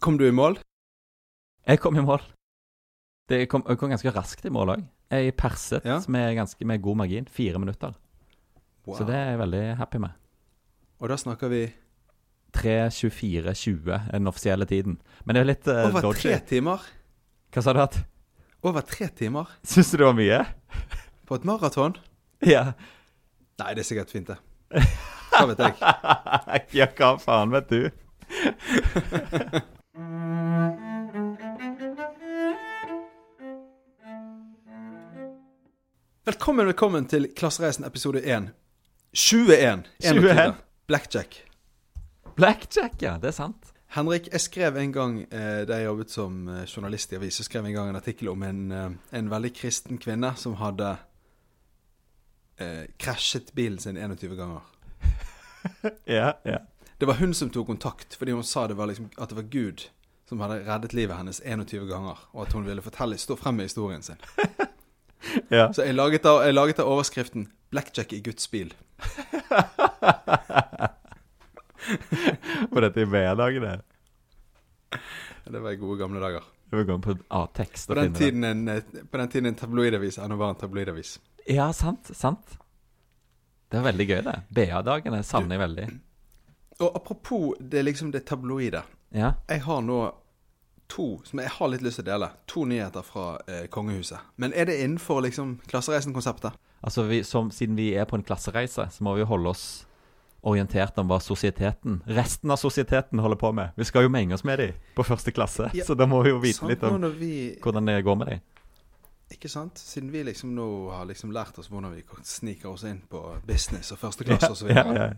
Kom du i mål? Jeg kom i mål. Det kom, jeg kom ganske raskt i mål òg. Jeg perset Ja. med, ganske, med god margin. Fire minutter. Wow. Så det er jeg veldig happy med. Og da snakker vi 3.24,20 er den offisielle tiden. Men det er litt uh, over dodgy. tre timer. Hva sa du at? Over tre timer Syns du det var mye? på et maraton? Ja. Nei, det er sikkert fint, det. Hva vet jeg. ja, hva faen vet du? Velkommen, velkommen til Klassereisen episode 1. 21. 21. 21. Blackjack. Blackjack, ja. Det er sant. Henrik, jeg skrev en gang eh, da jeg jobbet som eh, journalist i avis, jeg skrev en gang en artikkel om en, eh, en veldig kristen kvinne som hadde eh, krasjet bilen sin 21 ganger. Ja, ja. Det var hun som tok kontakt, fordi hun sa det var liksom, at det var Gud som hadde reddet livet hennes 21 ganger, og at hun ville fortelle, stå frem med historien sin. ja. Så jeg laget da, jeg laget da overskriften 'Blackjack i Guds bil'. Var dette i B-dagene? Det var i gode gamle dager. Det var på A-tekst På den tiden en, eh, på den tiden en tabloidavis ennå var en tabloidavis. Ja, sant. Sant. Det var veldig gøy, det. BA-dagene savner jeg veldig. Og apropos det liksom det tabloide. Ja. Jeg har nå to som jeg har litt lyst til å dele. To nyheter fra eh, kongehuset. Men er det innenfor liksom Klassereisen-konseptet? Altså, vi, som, Siden vi er på en klassereise, så må vi holde oss orientert om hva sosieteten, resten av sosieteten holder på med. Vi skal jo menge oss med dem på første klasse, Ja, så da må vi jo vite litt om vi, hvordan det går med dem. Ikke sant? Siden vi liksom nå har liksom lært oss hvordan vi sniker oss inn på business og første klasse ja, videre, ja.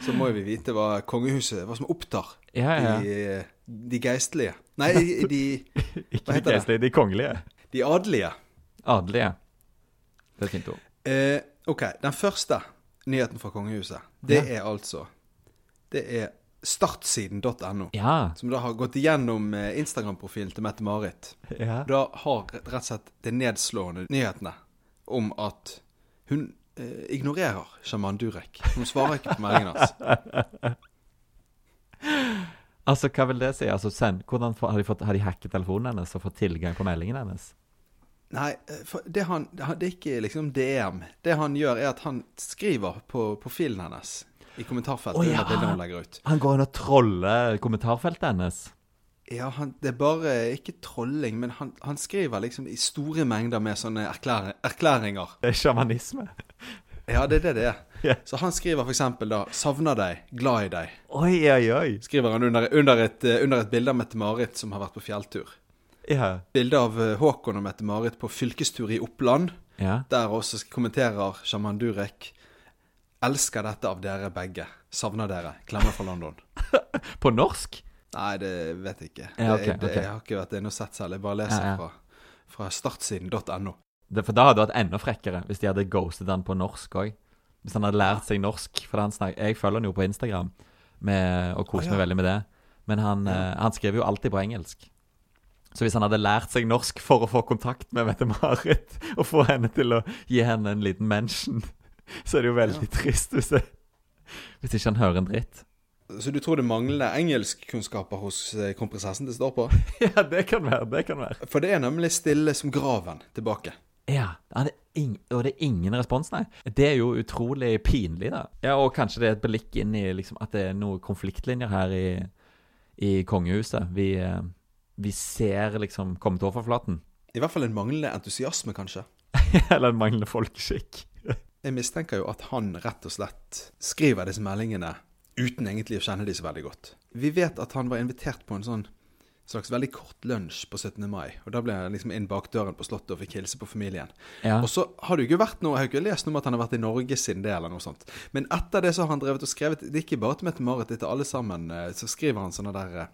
Så må vi vite hva kongehuset Hva som opptar ja, ja. de, eh, de geistlige. Nei, de, Ikke de geistlige, de kongelige. de adelige. Adelige. Det er et fint ord. Eh, ok, den første nyheten fra kongehuset, det Ja. er altså Det er startsiden.no. Ja. Som da har gått igjennom eh, Instagram-profilen til Mette-Marit. ja. Da har rett og slett de nedslående nyhetene om at hun eh, ignorerer sjaman Durek. Hun svarer ikke på meldingen hans. Altså, hva vil det si? Altså, send, hvordan har, de fått, har de hacket telefonen hennes og fått tilgang på meldingen hennes? Nei, eh, for det, han, det er ikke liksom DM. Det han gjør, er at han skriver på profilen hennes i kommentarfeltet Oh, ja. under bildet hun legger ut. Han går inn og troller kommentarfeltet hennes. Ja, han, det er bare ikke trolling, men han, han skriver liksom i store mengder med sånne erklæring, erklæringer. Det er sjamanisme. Ja, det er det det er. Yeah. Så han skriver for eksempel da 'savner deg, glad i deg'. Oi, oi, oi. Skriver han under, under, et, eh, under et bilde av Mette-Marit som har vært på fjelltur. Ja. Bilde av eh, Håkon og Mette-Marit på fylkestur i Oppland. Yeah. Der også kommenterer sjaman Durek 'Elsker dette av dere begge. Savner dere. Klemmer fra London'. På norsk? Nei, det vet jeg ikke. Ja, det, det, okay. Jeg har ikke vært inne og sett selv. Jeg bare leser Ja, ja. fra, fra startsiden.no. For da hadde det vært enda frekkere hvis de hadde ghostet han på norsk òg. Hvis han hadde lært seg norsk. For han snak, jeg følger han jo på Instagram med, og koser ah, meg veldig med det. Men han, eh, han skriver jo alltid på engelsk. Så hvis han hadde lært seg norsk for å få kontakt med Mette-Marit, og få henne til å gi henne en liten mention, så er det jo veldig trist hvis, det, hvis ikke han hører en dritt. Så du tror det mangler engelskkunnskaper hos eh, kronprinsessen det står på? Ja, det kan være. Det kan være. For det er nemlig stille som graven tilbake. Ja, det og det er ingen respons, nei. Det er jo utrolig pinlig, da. Ja, Og kanskje det er et blikk inn i liksom, at det er noen konfliktlinjer her i, i kongehuset. Vi, eh, vi ser liksom komme til overflaten. I hvert fall en manglende entusiasme, kanskje. Eller en manglende folkeskikk. Jeg mistenker jo at han rett og slett skriver disse meldingene uten egentlig å kjenne de så veldig godt. Vi vet at han var invitert på en sånn slags veldig kort lunsj på 17. mai. Og da ble han liksom inn bakdøren på Slottet og fikk hilse på familien. Ja. Og så har det jo ikke vært noe, jeg har ikke lest noe om at han har vært i Norge siden det, eller noe sånt. Men etter det så har han drevet og skrevet Det er ikke bare til Mette-Marit, det til alle sammen. eh, Så skriver han sånne der eh,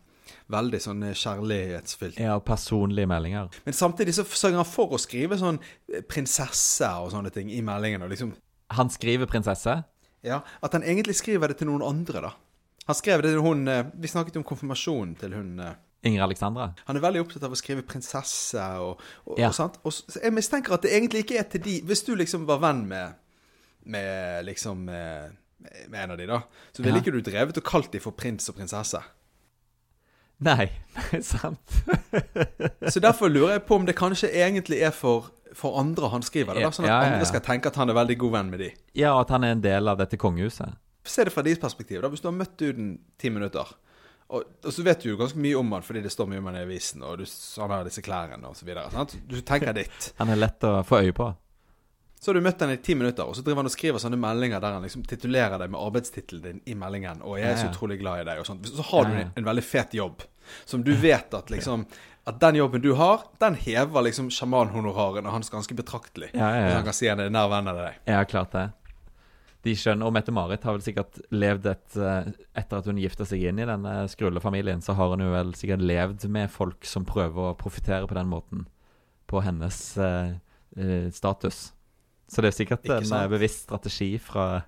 veldig sånne kjærlighetsfylt. ja, personlige meldinger. Men samtidig så sørger han for å skrive sånn eh, prinsesse og sånne ting i meldingen. Og liksom Han skriver prinsesse. Ja, At han egentlig skriver det til noen andre, da. Han skrev det til hun eh, Vi snakket om konfirmasjonen til hun Inger Ingrid Alexandra. Han er veldig opptatt av å skrive prinsesse og, og, Ja. og sånt. Og så jeg mistenker at det egentlig ikke er til de Hvis du liksom var venn med Med liksom Med, med en av de, da, så ville Ja. ikke du drevet og kalt de for prins og prinsesse. Nei, nei, sant. Så derfor lurer jeg på om det kanskje egentlig er for, for andre han skriver det. Da, sånn at Ja, ja, ja. andre skal tenke at han er veldig god venn med de. Ja, og at han er en del av dette kongehuset. Se det fra deres perspektiv. da, Hvis du har møtt duden ti minutter, og, og så vet du jo ganske mye om han fordi det står mye om han i avisen, og du, han har disse klærne. Sant? Du tenker ditt. Han er lett å få øye på. Så har du møtt han i ti minutter, og så driver han og skriver sånne meldinger der han liksom titulerer deg med arbeidstittelen din i meldingen, og 'jeg er så utrolig glad i deg', og sånt. Så har du en, en veldig fet jobb, som du vet at liksom At den jobben du har, den hever liksom sjamanhonorarene hans ganske betraktelig. Ja, ja, ja. han kan si han er nær venn av deg. Ja, klart det. De skjønner, og Mette-Marit har vel sikkert levd et eh, Etter at hun gifta seg inn i denne skrullefamilien, så har hun jo vel sikkert levd med folk som prøver å profitere på den måten. På hennes eh, status. Så det er sikkert en bevisst strategi fra,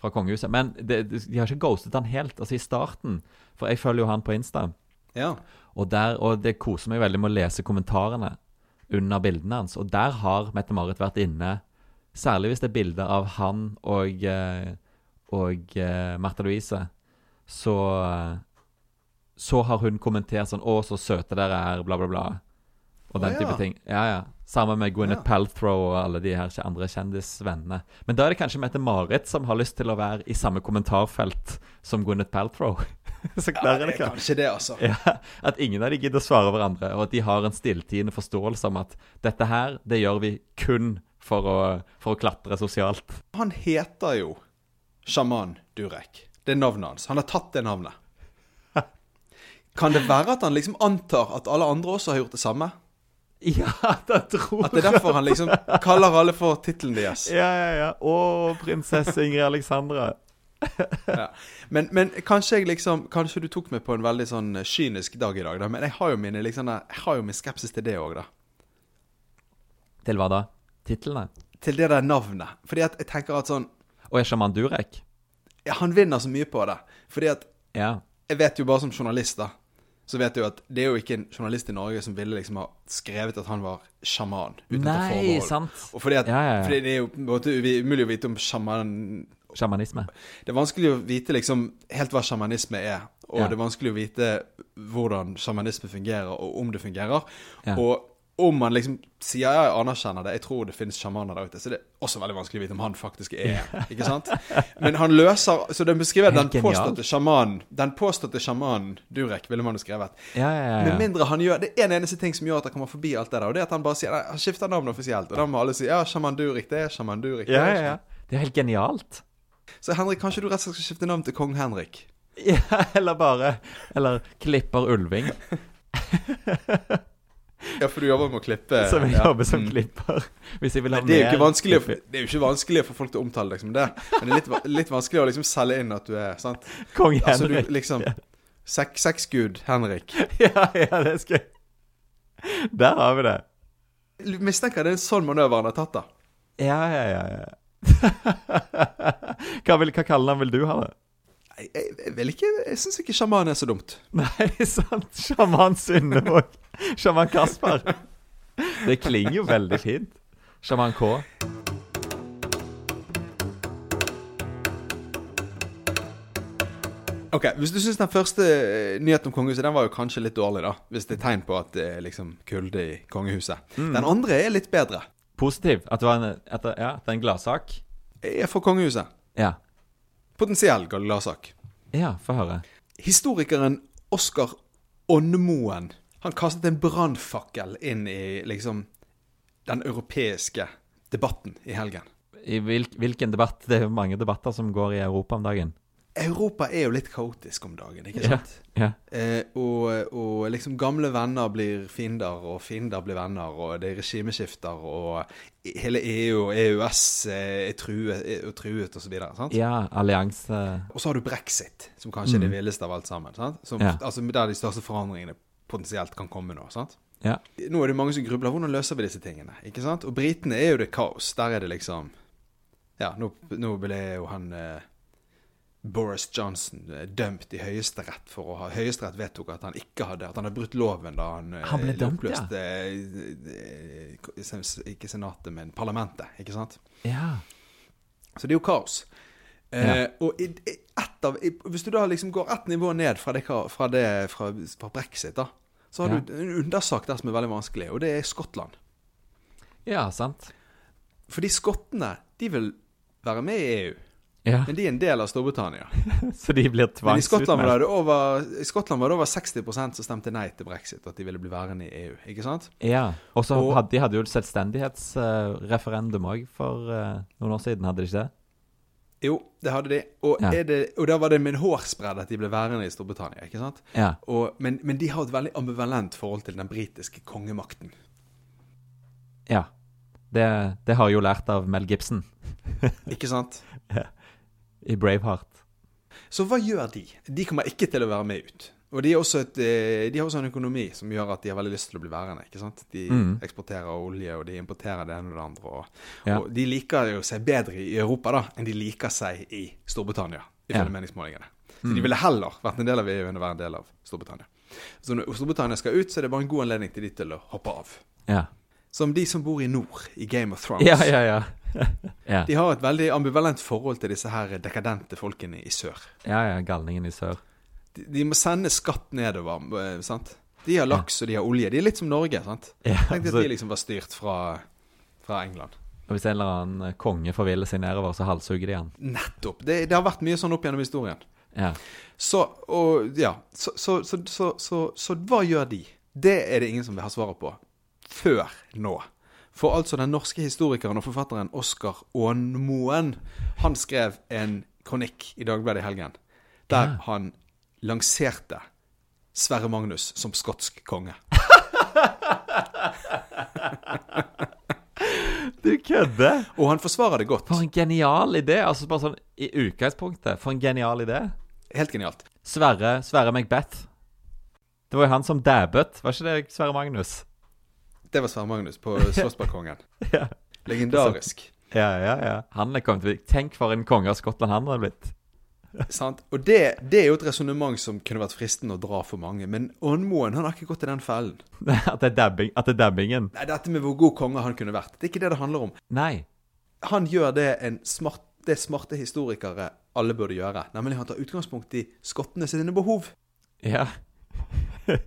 fra kongehuset. Men det, de har ikke ghostet han helt. Altså i starten, for jeg følger jo han på Insta. Ja. Og, der, og det koser meg veldig med å lese kommentarene under bildene hans. Og der har Mette-Marit vært inne, særlig hvis det er bilder av han og, eh, og eh, Märtha Louise, så, så har hun kommentert sånn 'Å, så søte dere er', bla, bla, bla. Og den oh, ja. ting. Ja, ja. Sammen med Gwyneth Ja. Paltrow og alle de her andre kjendisvennene. Men da er det kanskje Mette-Marit som har lyst til å være i samme kommentarfelt som Gwyneth Paltrow. så ja klarer det det er kanskje det, altså. Ja, At ingen av de gidder å svare hverandre, og at de har en stilltiende forståelse om at dette her, det gjør vi kun for å, for å klatre sosialt. Han heter jo sjaman Durek. Det er navnet hans. Han har tatt det navnet. Kan det være at han liksom antar at alle andre også har gjort det samme? Ja, det tror jeg. At det er derfor han liksom kaller alle for tittelen deres? Ja, ja, ja. Å, prinsesse Ingrid Alexandra. Ja. Men, men kanskje jeg liksom Kanskje du tok meg på en veldig sånn kynisk dag i dag, da. Men jeg har jo mine liksom min skepsis til det òg, da. Til hva da? Titlene? Til det der navnet. Fordi at jeg tenker at sånn Og er sjaman Durek? ja, Han vinner så mye på det. Fordi at Ja. jeg vet jo bare som journalist, da. Så vet du at det er jo ikke en journalist i Norge som ville liksom ha skrevet at han var sjaman. uten Nei, forbehold. sant. Og fordi, at, ja, ja. fordi det er jo på en måte umulig å vite om sjaman Sjamanisme. Det er vanskelig å vite liksom helt hva sjamanisme er. Og Ja. det er vanskelig å vite hvordan sjamanisme fungerer, og om det fungerer. Ja. Og om man liksom sier jeg anerkjenner det, jeg tror det finnes sjamaner der ute, så det er også veldig vanskelig å vite om han faktisk er. Ikke sant? Men han løser Så den beskriver den påståtte sjamanen Den påståtte sjamanen Durek, ville man jo skrevet. Ja, ja, ja. Med mindre han gjør Det er en eneste ting som gjør at han kommer forbi alt det der, og det er at han bare sier nei, Han skifter navn offisielt, og da må alle si ja, sjaman Durek, det er sjaman Durek. det ja, ja, ja. Det er helt genialt. Så Henrik, kanskje du rett og slett skifte navn til kong Henrik? Ja, eller bare Eller Klipper Ulving, Ja, for du jobber med å klippe som jeg ja. jobber som Mm. klipper. Hvis jeg vil ha Det er, mer ikke å- det er jo ikke vanskelig å få folk til å omtale deg som det. Men det er litt, litt vanskelig å liksom selge inn at du er sant? Kong Altså du Henrik. liksom sek, Sexgud Henrik. Ja, ja, det skal jeg Der har vi det. Jeg Mistenker det er en sånn manøver han har tatt, da. Ja, ja, ja. ja. hva, vil, hva kallenavn vil du ha det? Jeg, jeg, jeg vil ikke Jeg syns ikke sjaman er så dumt. Nei, sant. Sjaman Synnevåg. Sjaman Kasper. Det klinger jo veldig fint. Sjaman K. Ok, Hvis du syns den første eh, nyheten om kongehuset Den var jo kanskje litt dårlig, da. Hvis det er tegn på at det er liksom kulde i kongehuset. Mm. Den andre er litt bedre. Positiv. At det var en, at det, ja, at det er en gladsak. Er for kongehuset. Ja. Potensiell gladsak. Ja, få høre. Historikeren Oskar Åndmoen Han kastet en brannfakkel inn i liksom den europeiske debatten i helgen. I hvil, hvilken debatt? Det er jo mange debatter som går i Europa om dagen. Europa er jo litt kaotisk om dagen, ikke Ja. sant? Ja. Eh, og, og liksom gamle venner blir fiender, og fiender blir venner, og det er regimeskifter, og hele EU og EØS er truet, er truet og så videre. Sant? ja, allianse Og så har du brexit, som kanskje er det Mm. villeste av alt sammen. Sant? Som, Ja. Altså Der de største forandringene potensielt kan komme nå. sant? Ja. Nå er det mange som grubler. Hvordan løser vi disse tingene? Ikke sant? Og britene er jo det kaos. Der er det liksom Ja, nå, nå ble jo han eh, Boris Johnson eh, dømt i Høyesterett for å ha Høyesterett vedtok at han ikke hadde At han hadde brutt loven da han, eh, Han ble dømt, ja. oppløste eh, eh, Ikke Senatet, men parlamentet. Ikke sant? Ja. Så det er jo kaos. Eh, og ett av, hvis du da liksom går ett nivå ned fra, det, fra, det, fra, fra brexit, da, så har Ja. du en undersak der som er veldig vanskelig, og det er Skottland. Ja, sant. Fordi skottene, de vil være med i EU, Ja, men de er en del av Storbritannia. Så de blir Men i Skottland var det over, i Skottland var det over 60% som stemte nei til brexit, at de ville bli værende i EU, ikke sant? Ja. Og så Og- hadde de hadde jo et selvstendighetsreferendum òg for uh, noen år siden, hadde de ikke det? Jo, det hadde de. Og, Ja. det, og da var det med en hårsbredd at de ble værende i Storbritannia, ikke sant? Ja. Og, men, men de har et veldig ambivalent forhold til den britiske kongemakten. ja. Det, det har jeg jo lært av Mel Gibson Ikke sant? i Braveheart. Så hva gjør de? De kommer ikke til å være med ut. Og de, er også et, eh, de har også en økonomi som gjør at de har veldig lyst til å bli værende. ikke sant? De Mm. eksporterer olje, og de importerer det ene og det andre. Og, Ja. og de liker jo seg bedre i Europa da, enn de liker seg i Storbritannia, ifølge Ja. meningsmålingene. Så Mm. de ville heller vært en del av EU enn å være en del av Storbritannia. Så når Storbritannia skal ut, så er det bare en god anledning til de til å hoppe av. Ja. Som de som bor i nord, i Game of Thrones. Ja, ja, ja. ja. De har et veldig ambivalent forhold til disse her dekadente folkene i sør. Ja, ja, galningen i sør. De, de må sende skatt nedover, eh, sant? De har laks og de har olje. De er litt som Norge, sant? Ja, Tenk at de liksom var styrt fra, fra England. Og hvis en eller annen eh, konge forviller seg nedover, så halshugger de han. Nettopp. Det, det har vært mye sånn opp gjennom historien. Ja. Så, og, ja. Så, så, så, så, så, så hva gjør de? Det er det ingen som vil ha svaret på før nå. For altså den norske historikeren og forfatteren Oskar Aanmoen, han skrev en kronikk i Dagbladet i helgen der han lanserte Sverre Magnus som skotsk konge. Du kødder! Og han forsvarer det godt. For en genial idé. Altså bare sånn i utgangspunktet. For en genial idé. Helt genialt. Sverre, Sverre Macbeth. Det var jo han som dabbet, var ikke det Sverre Magnus? Det var Sverre Magnus på Slottsbalkongen. Ja. Legendarisk. Ja, ja, ja. Han er kommet til Tenk for en konge av Skottland han hadde blitt. Sant? Og det, det er jo et resonnement som kunne vært fristende å dra for mange. Men åndmoen, han har ikke gått i den fellen. At det er dabbing, at det er dabbingen. Nei, Dette med hvor god konge han kunne vært, det er ikke det det handler om. Nei. Han gjør det en smart, det smarte historikere alle burde gjøre. Nemlig han tar utgangspunkt i skottene sine behov. Ja.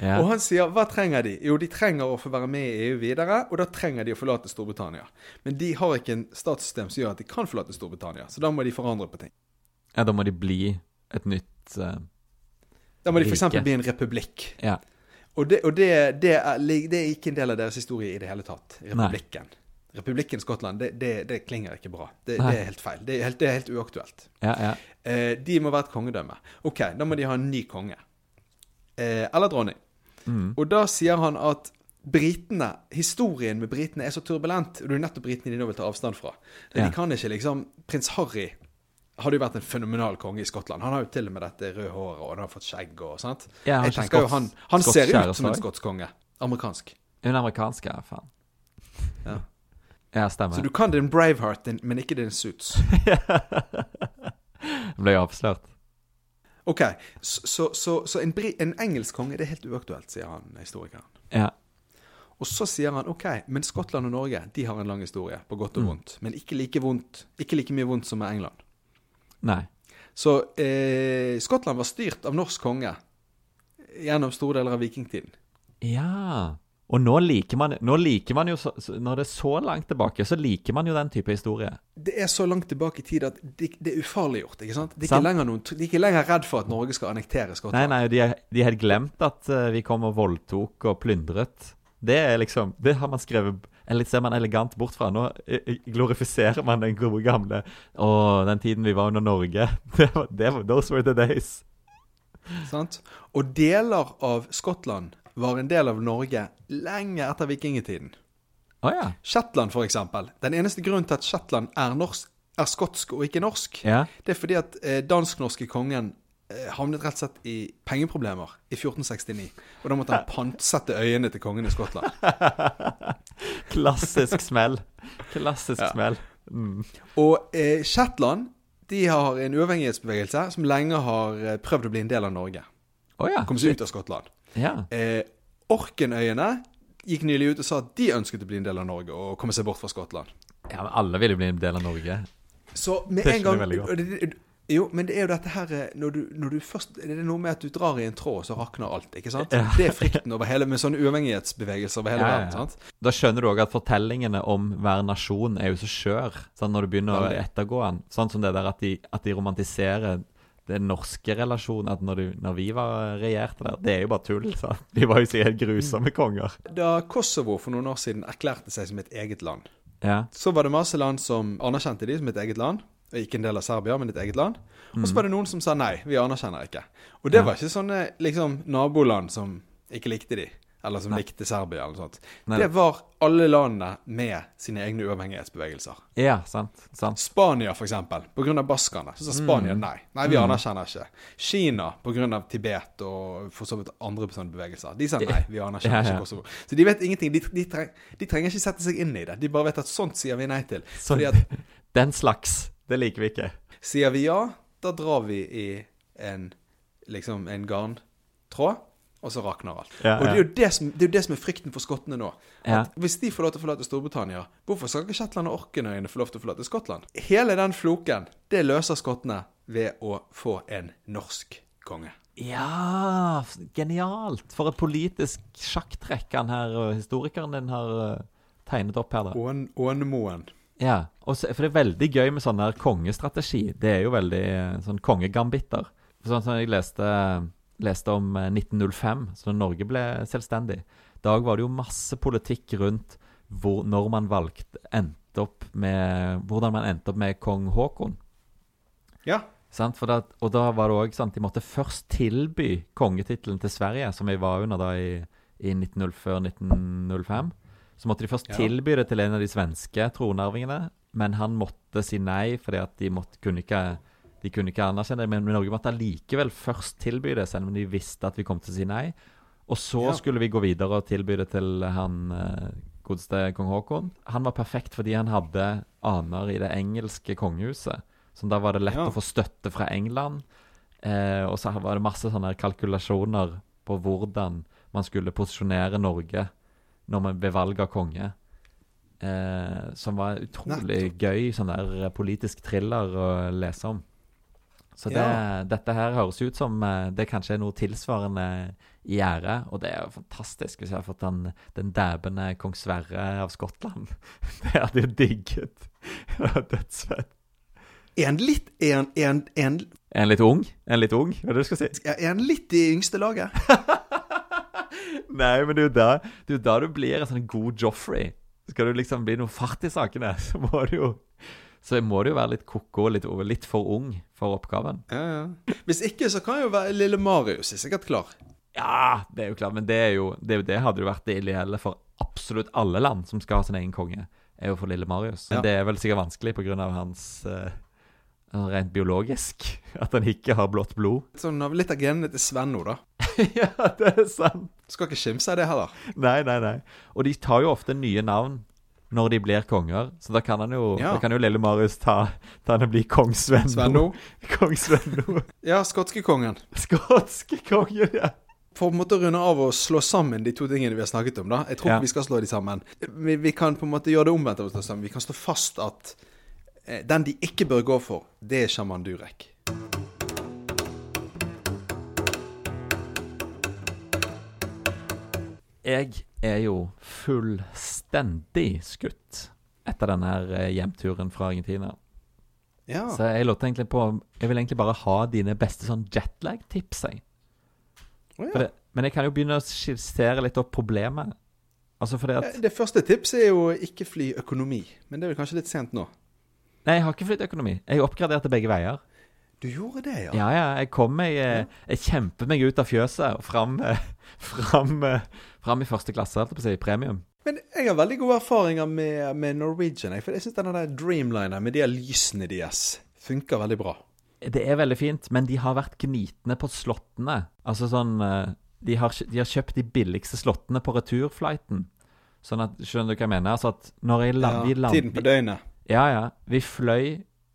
ja. Og han sier hva trenger de? Jo, de trenger å få være med i EU videre, og da trenger de å forlate Storbritannia. Men de har ikke en statssystem som gjør at de kan forlate Storbritannia, så da må de forandre på ting. ja, da må de bli et nytt uh, Da må de f.eks. Bli en republikk. Ja. Og, det, og det, det, er, det er ikke en del av deres historie i det hele tatt. Republikken. Republikken Skottland, det, det, det klinger ikke bra. Det, det er helt feil. Det er helt, det er helt uaktuelt. Ja, ja. Eh, de må være et kongedømme. Ok, da må de ha en ny konge. Eh, eller dronning. Mm. Og da sier han at britene, historien med britene er så turbulent, og det er nettopp britene de nå vil ta avstand fra. Ja. De kan ikke liksom Prins Harry hadde jo vært en fenomenal konge i Skottland. Han har jo til og med dette røde håret, og han har fått skjegg og sånt. Ja, han ikke jo han, han ser ut som en skotsk konge. Amerikansk. Hun amerikanske, faen. Ja. Ja, stemmer. Så du kan din Braveheart, din, men ikke din Suits. Ble jo avslørt. Ok, så, så, så, en, en engelsk konge det er helt uaktuelt, sier han historikeren. Ja. Og så sier han ok, men Skottland og Norge de har en lang historie, på godt og Mm. vondt. Men ikke like, vondt, ikke like mye vondt som med England. Nei. Så eh, Skottland var styrt av norsk konge gjennom store deler av vikingtiden. Ja. Og nå liker man, nå liker man jo Når det er så langt tilbake, så liker man jo den type historie. Det er så langt tilbake i tid at det, det er ufarliggjort. ikke sant? De er er ikke lenger redd for at Norge skal annektere Skottland. nei, de, er- de har glemt at eh, vi kom og voldtok og plyndret. Det er liksom Det har man skrevet Eller ser man elegant bort fra. Nå eh, eh, glorifiserer man den gode gamle Å, den tiden vi var under Norge. Det var, det var, those were the days. Sant? Og deler av Skottland var en del av Norge lenge etter vikingtiden. Oh, ja. Shetland, for eksempel. Den eneste grunnen til at Shetland er, norsk, er skotsk og ikke norsk, Ja. det er fordi at eh, dansk-norske kongen eh, havnet rett og slett i pengeproblemer i 1469. Og da måtte han pantsette øyene til kongen i Skottland. Klassisk smell. Klassisk Ja. smell. Mm. Og eh, Shetland de har en uavhengighetsbevegelse som lenge har eh, prøvd å bli en del av Norge. Oh, ja. Komme seg ut av Skottland. Ja. Eh, Orkenøyene gikk nylig ut og sa at de ønsket å bli en del av Norge og komme seg bort fra Skottland. Ja, men alle vil jo bli en del av Norge. Så med en gang Jo, men det er jo dette her eh, når du, når du først Det er noe med at du drar i en tråd, så rakner alt. ikke sant? Ja. Det er frykten over hele, med sånne uavhengighetsbevegelser over hele Ja, ja, verden. sant? Da skjønner du òg at fortellingene om hver nasjon er jo så skjør. Sånn når du begynner å ettergå den. Sånn som det der at de, at de romantiserer den norske relasjonen. At når, du, når vi var regjerte der, det er jo bare tull. Sant? Vi var jo så helt grusomme konger. Da Kosovo for noen år siden erklærte seg som et eget land, Ja. så var det masse land som anerkjente de som et eget land. Ikke en del av Serbia, men et eget land. Og så var det noen som sa nei, vi anerkjenner ikke. Og det Ja. var ikke sånne liksom naboland som ikke likte de, eller som Nei. likte Serbia eller noe sånt. Nei. Det var alle landene med sine egne uavhengighetsbevegelser. ja, sant. sant. Spania, for eksempel, på grunn av baskerne, så sa Spania Mm. nei. Nei, vi anerkjenner ikke. Kina, på grunn av Tibet og for så vidt andre sånne bevegelser, de sa nei, vi anerkjenner Ja, ja. ikke Kosovo. Så de vet ingenting. De, de, treng, de trenger ikke sette seg inn i det. De bare vet at sånt sier vi nei til. Så- at Den slags. Det liker vi ikke. sier vi ja, da drar vi i en liksom en garntråd, og så rakner alt. Ja, og det er, jo det, som, det er jo det som er frykten for skottene nå. Ja. Hvis de får lov til å forlate Storbritannia, hvorfor skal ikke Shetland og Orknøyene få lov til å forlate Skottland? Hele den floken, det løser skottene ved å få en norsk konge. Ja, genialt! For et politisk sjakktrekk han her, historikeren din har eh, tegnet opp her, da. Ån, Ånemoen. Ja, og så, for det er veldig gøy med sånn her kongestrategi. Det er jo veldig eh, sånn kongegambitter. Sånn som jeg leste, leste om eh, 1905, så da Norge ble selvstendig. Da var det jo masse politikk rundt hvor, når man valgte endte opp med, hvordan man endte opp med kong Haakon. Ja. Sant? For da, og da var det òg sant, de måtte først tilby kongetittelen til Sverige, som vi var under da i, i 1904-1905. Så måtte de først Ja. tilby det til en av de svenske tronarvingene, men han måtte si nei fordi at de måtte, kunne ikke de kunne ikke anerkjenne det. Men Norge måtte allikevel først tilby det, selv om de visste at vi kom til å si nei. Og så Ja. skulle vi gå videre og tilby det til han eh, godeste kong Haakon. Han var perfekt fordi han hadde aner i det engelske kongehuset. Så da var det lett Ja. å få støtte fra England. Eh, og så var det masse sånne kalkulasjoner på hvordan man skulle posisjonere Norge når man, ved valg av konge. Eh, som var utrolig gøy sånn der politisk thriller å lese om. Så det, Ja. dette her høres ut som eh, det kanskje er noe tilsvarende i ære. Og det er jo fantastisk hvis jeg har fått den, den dæbende kong Sverre av Skottland. Det hadde jeg digget. Dødsfett. Er han litt Er han, en, en, en litt ung? En litt ung? Hva er det du skal si? er han litt i yngste laget? Nei, men det er jo da, det er jo da du blir en sånn god Joffrey. Skal du liksom bli noe fart i sakene, så må du jo Så må du jo være litt ko-ko, litt, litt for ung for oppgaven. Ja, ja. Hvis ikke, så kan jo være lille Marius er sikkert klar. Ja, det er jo klart, men det er jo Det, er jo- det hadde jo vært det ideelle for absolutt alle land som skal ha sin egen konge, er jo for lille Marius. Men Ja. det er vel sikkert vanskelig pga. hans uh, Rent biologisk. At han ikke har blått blod. Sånn av litt av genene til Svenno, da. ja, det er sant. Skal ikke skimse av det heller. Nei, nei, nei. Og de tar jo ofte nye navn når de blir konger. Så da kan han jo, Ja. da kan jo lille Marius ta, ta han og bli kong Svenno. Svenno. Kong Svenno. Ja, skotskekongen. Skotske kongen, ja. For på en måte å runde av og slå sammen de to tingene vi har snakket om, da. Jeg tror Ja. vi skal slå de sammen. Vi, vi kan på en måte gjøre det omvendt av oss sammen. Vi kan slå fast at eh, den de ikke bør gå for, det er sjaman Durek. Jeg er jo fullstendig skutt etter denne her eh, hjemturen fra Argentina. Ja. Så jeg lurte egentlig på Jeg vil egentlig bare ha dine beste sånn jetlag-tips, Oh, ja. Det, men jeg kan jo begynne å skissere litt opp problemet. Altså fordi at Eh, Det første tipset er jo ikke fly økonomi, men det er vel kanskje litt sent nå. Nei, jeg har ikke flydd økonomi. Jeg oppgraderte begge veier. Du gjorde det, ja? Ja, ja. Jeg kom meg Jeg, Jeg kjempet meg ut av fjøset og fram, eh, fram, eh, fram i første klasse, holdt jeg på å si, premium. Men jeg har veldig gode erfaringer med, med Norwegian. jeg, For jeg syns denne der Dreamliner med de lysene deres funker veldig bra. Det er veldig fint, men de har vært gnitne på slottene. Altså sånn eh, de har, de har kjøpt de billigste slottene på returflighten. Sånn at, Skjønner du hva jeg mener? Altså at når jeg land, vi Ja, land, tiden på døgnet. Ja, ja. Vi fløy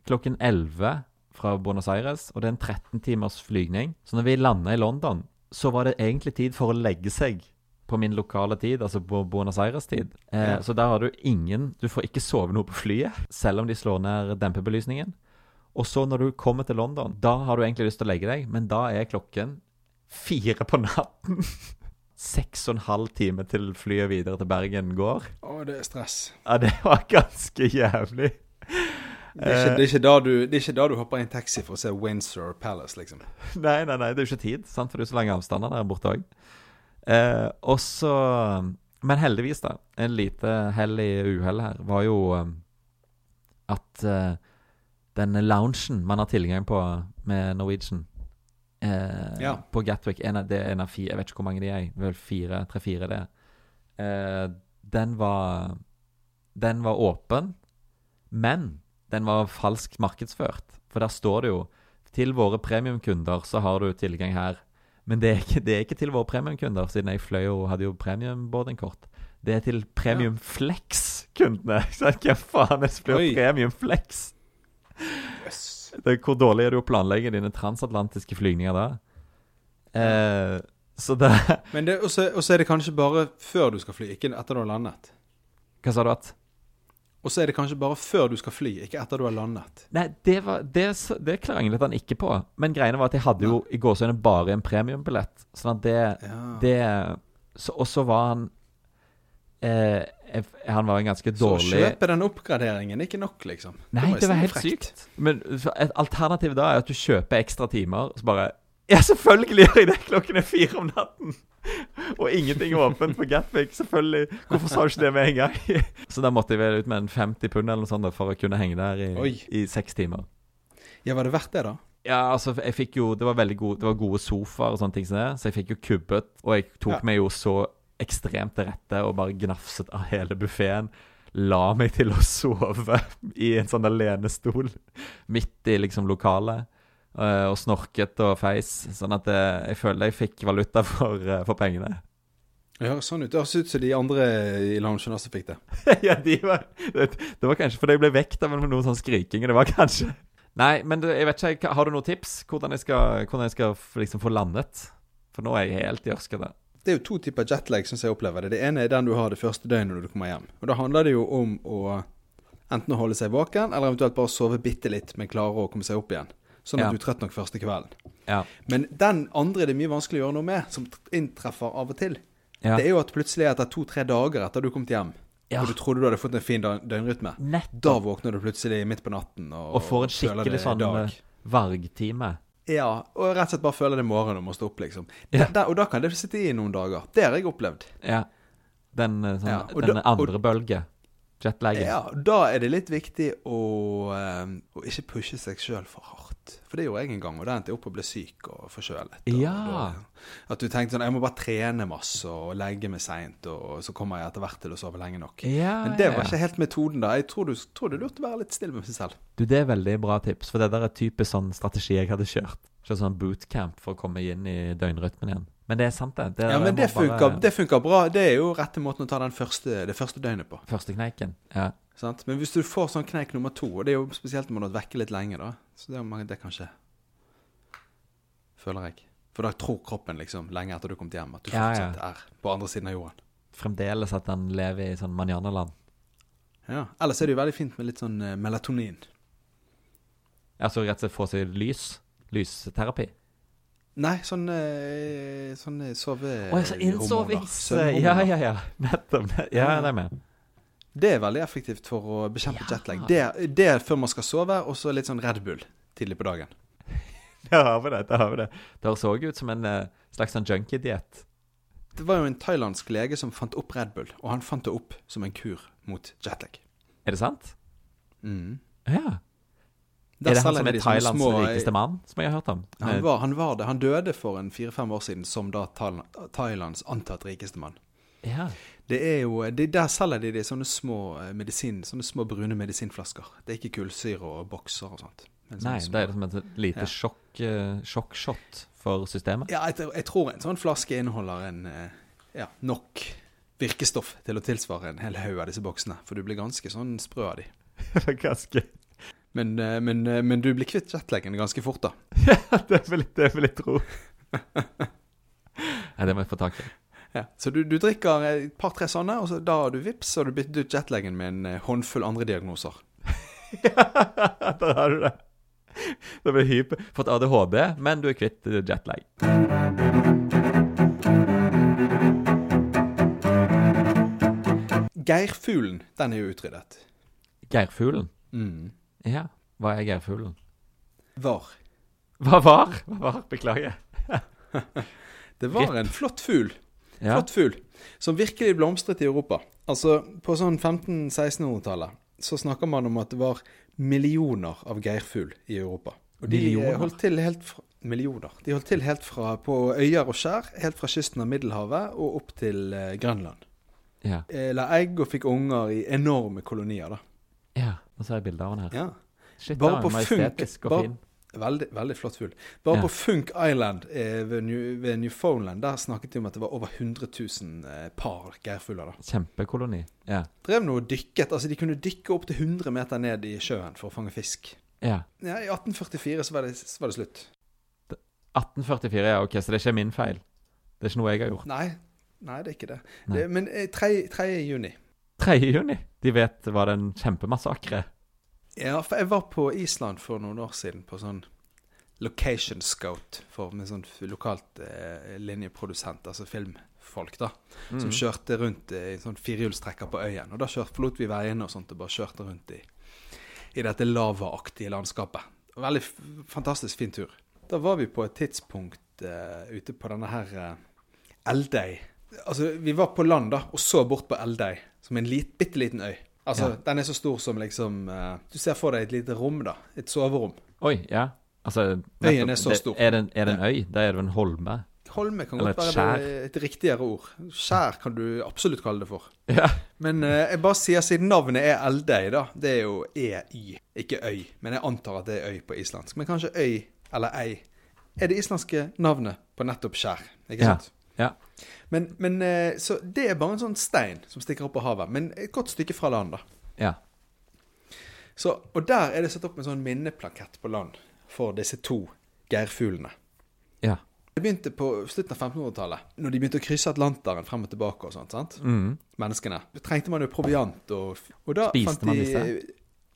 klokken 11 fra Buenos Aires, og det er en 13 timers flygning. Så når vi landa i London, så var det egentlig tid for å legge seg på min lokale tid, altså på Buenos Aires-tid. Eh. Så der har du ingen Du får ikke sove noe på flyet, selv om de slår ned dempebelysningen. Og så når du kommer til London, da har du egentlig lyst til å legge deg, men da er klokken fire på natten. Seks og en halv time til flyet videre til Bergen går. Å, det er stress. Ja, det var ganske jævlig. Det er, ikke, det, er ikke da du, det er ikke da du hopper i en taxi for å se Windsor Palace, liksom. Nei, nei, nei, det er jo ikke tid, sant? for det er jo så lange avstander der borte òg. Eh, og så Men heldigvis, da. En lite hell i uhellet her var jo eh, at eh, den loungen man har tilgang på med Norwegian eh, Ja. på Gatwick en av, Det er en av fire Jeg vet ikke hvor mange de er. Vel fire, tre-fire, det. Eh, den var Den var åpen, men den var falskt markedsført. For der står det jo til våre premiumkunder så har du tilgang her. Men det er ikke, det er ikke til våre premiumkunder, siden jeg fløy og hadde jo premiumboardingkort. Det er til Premium Flex-kundene. Så Hva faen er blir. Premium Flex? Yes. Det, hvor dårlig er det å planlegge dine transatlantiske flygninger da? Eh, så det Men det, også, også er det kanskje bare før du skal fly, ikke etter du har landet. Hva sa du at? Og så er det kanskje bare før du skal fly, ikke etter du har landet. Nei, det, var, det, det klanglet han ikke på. Men greiene var at jeg hadde jo i gåseøynene bare en premiumbillett. Sånn at det, Ja. det så, Og så var han eh, Han var en ganske dårlig Så å kjøpe den oppgraderingen er ikke nok, liksom. Nei, det var si helt frekt. sykt. Men et alternativ da er at du kjøper ekstra timer, så bare Ja, selvfølgelig gjør jeg det! Klokken er fire om natten! Og ingenting er åpent på Gatwick. Selvfølgelig. Hvorfor sa du ikke det med en gang? Så da måtte jeg vel ut med en 50 pund eller noe sånt for å kunne henge der i, i seks timer. Ja, var det verdt det, da? Ja, altså, jeg fikk jo Det var veldig gode, det var gode sofaer og sånne ting som det, så jeg fikk jo kubbet. Og jeg tok Ja. meg jo så ekstremt til rette og bare gnafset av hele buffeen. La meg til å sove i en sånn alenestol lenestol midt i liksom lokalet. Eh, og snorket og feis. Sånn at eh, jeg føler jeg fikk valuta for, eh, for pengene. Det høres sånn ut. Det høres ut som de andre i loungen også fikk det. ja, de var det, det var kanskje fordi jeg ble vekt av noen sånn skriking. Det var kanskje Nei, men jeg vet ikke, har du noen tips? Hvordan jeg skal, hvordan jeg skal liksom få landet? For nå er jeg helt i ørskete. Det er jo to typer jetlag, som jeg opplever det. Det ene er den du har det første døgnet når du kommer hjem. Og Da handler det jo om å enten å holde seg våken, eller eventuelt bare sove bitte litt, men klare å komme seg opp igjen. Sånn at Ja. du er trøtt nok første kvelden. Ja. Men den andre det er mye vanskelig å gjøre noe med, som inntreffer av og til. Ja. Det er jo at plutselig etter to-tre dager etter du kom hjem, Ja. og du trodde du hadde fått en fin døgnrytme, Nettopp. da våkner du plutselig midt på natten og, Og får en skikkelig sånn eh, vargtime. Ja, og rett og slett bare føler det er morgen og må stå opp, liksom. Der, der, og da kan det sitte i noen dager. Det har jeg opplevd. Ja. Den, eh, sånn, Ja, den da- andre bølge. Jetlagen. Ja, da er det litt viktig å, eh, å ikke pushe seg sjøl for hardt. For det gjorde jeg en gang, og da endte jeg opp og ble syk og forkjølet. Ja. da- At du tenkte sånn Jeg må bare trene masse og legge meg seint, og så kommer jeg etter hvert til å sove lenge nok. Ja, Men det var ja. ikke helt metoden, da. Jeg tror du, tror du lurte å være litt stille med seg selv. Du, det er veldig bra tips, for det der er typisk sånn strategi jeg hadde kjørt. Ikke sånn bootcamp for å komme inn i døgnrytmen igjen. Men det er sant, det. det Ja, men det det bare- funker, det funker bra. Det er jo rette måten å ta den første, det første døgnet på. Første kneiken. Ja. Sant? Men hvis du får sånn kneik nummer to, og det er jo spesielt når man har vært vekke litt lenge, da, så det, er mange- det kan skje. Føler jeg. For da tror kroppen liksom lenge etter du kom hjem, at du Ja, ja. fortsatt er på andre siden av jorden. Fremdeles at den lever i sånn manjanaland. Ja. Ellers er det jo veldig fint med litt sånn eh, melatonin. Altså rett og slett få seg lys. Lysterapi. Nei, sånn, eh, sånn eh, sove... Å, ja, så innsovings... Ja, ja, ja. Nettopp. Ja, det er med. Det er veldig effektivt for å bekjempe Ja. jetlag. Det, det er før man skal sove, og så litt sånn Red Bull tidlig på dagen. Der har vi det. Der har vi det. Det høres òg ut som en eh, slags sånn junkie-diett. Det var jo en thailandsk lege som fant opp Red Bull, og han fant det opp som en kur mot jetlag. Er det sant? Mm. Ja. Der er det han som er Thailands små- rikeste mann, som jeg har hørt om? Han Eh, var, han var det. Han døde for en fire-fem år siden som da Thailands antatt rikeste mann. Ja. Det er jo, det, Der selger de de sånne små eh, medisin, sånne små brune medisinflasker. Det er ikke kullsyre og bokser og sånt. Nei, små- det er som et lite Ja. sjokk, eh, sjokkshot for systemet. Ja, jeg, tror- jeg tror en sånn flaske inneholder en eh, ja, nok virkestoff til å tilsvare en hel haug av disse boksene. For du blir ganske sånn sprø av de. Ganske Men, men, men du blir kvitt jetlaggen ganske fort, da. Ja, det vil jeg tro. Nei, det må jeg få tak i. Ja. Så du, du drikker et par-tre sånne, og så da har du vips, og du byttet ut jetlaggen med en eh, håndfull andre diagnoser. Der har du det. Det blir hyper. Fått ADHD, men du er kvitt eh, jetlag. Geirfuglen, den er jo utryddet. Geirfuglen. Mm. Ja. Hva er geirfuglen? Var. Hva var? Hva var? Beklager. Det var en flott fugl. Ja. Flott fugl. Som virkelig blomstret i Europa. Altså, på sånn 1500-1600-tallet så snakker man om at det var millioner av geirfugl i Europa. Og de Millioner? holdt til helt fra Millioner. De holdt til helt fra på øyer og skjær, helt fra kysten av Middelhavet og opp til eh, Grønland. Ja. La egg og fikk unger i enorme kolonier, da. ja. Nå ser jeg bildet av den her. Ja. Shit, Bare på funk- bare-. Veldig, veldig flott fugl. Bare Ja. på Funk Island eh, ved, New, ved Newfoundland, der snakket de om at det var over 100 000 eh, par geirfugler. Kjempekoloni. Ja. Drev nå og dykket. altså De kunne dykke opp til 100 meter ned i sjøen for å fange fisk. ja. Ja, I 1844 så var det, så var det slutt. 1844, ja, ok, så det er ikke min feil. Det er ikke noe jeg har gjort. Nei, nei det er ikke det. Det men eh, 3. 3. juni 3. juni. De vet det var en kjempemassakre. Ja, for jeg var på Island for noen år siden på sånn location scout for, med sånn lokalt eh, linjeprodusent, altså filmfolk, da. Som Mm. kjørte rundt i en sånn firehjulstrekker på øyen. Og da kjørte, forlot vi veiene og sånt og bare kjørte rundt i, i dette lavaaktige landskapet. Veldig fantastisk fin tur. Da var vi på et tidspunkt eh, ute på denne her eh, Eldøy. Altså, vi var på land da, og så bort på Eldøy, som en lit, bitte liten øy. Altså, Ja. Den er så stor som liksom uh, Du ser for deg et lite rom, da. Et soverom. Oi, ja. Altså, Øyen er så det- stor. Er det, en- er det en øy? Da er det en holme? Holme kan godt være et, et riktigere ord. Skjær kan du absolutt kalle det for. Ja. Men uh, jeg bare sier siden navnet er Eldøy, da. Det er jo EY, ikke øy. Men jeg antar at det er øy på islandsk. Men kanskje øy eller ei er det islandske navnet på nettopp skjær. Ikke sant? Ja. Men, men eh, Så det er bare en sånn stein som stikker opp av havet. Men et godt stykke fra land, da. Ja. Så, og der er det satt opp en sånn minneplakett på land for disse to geirfuglene. Ja. Det begynte på slutten av 1500-tallet, når de begynte å krysse Atlanteren frem og tilbake og sånt. sant? Mm. Menneskene. Da trengte man jo proviant, og, og da Spiste fant man de disse?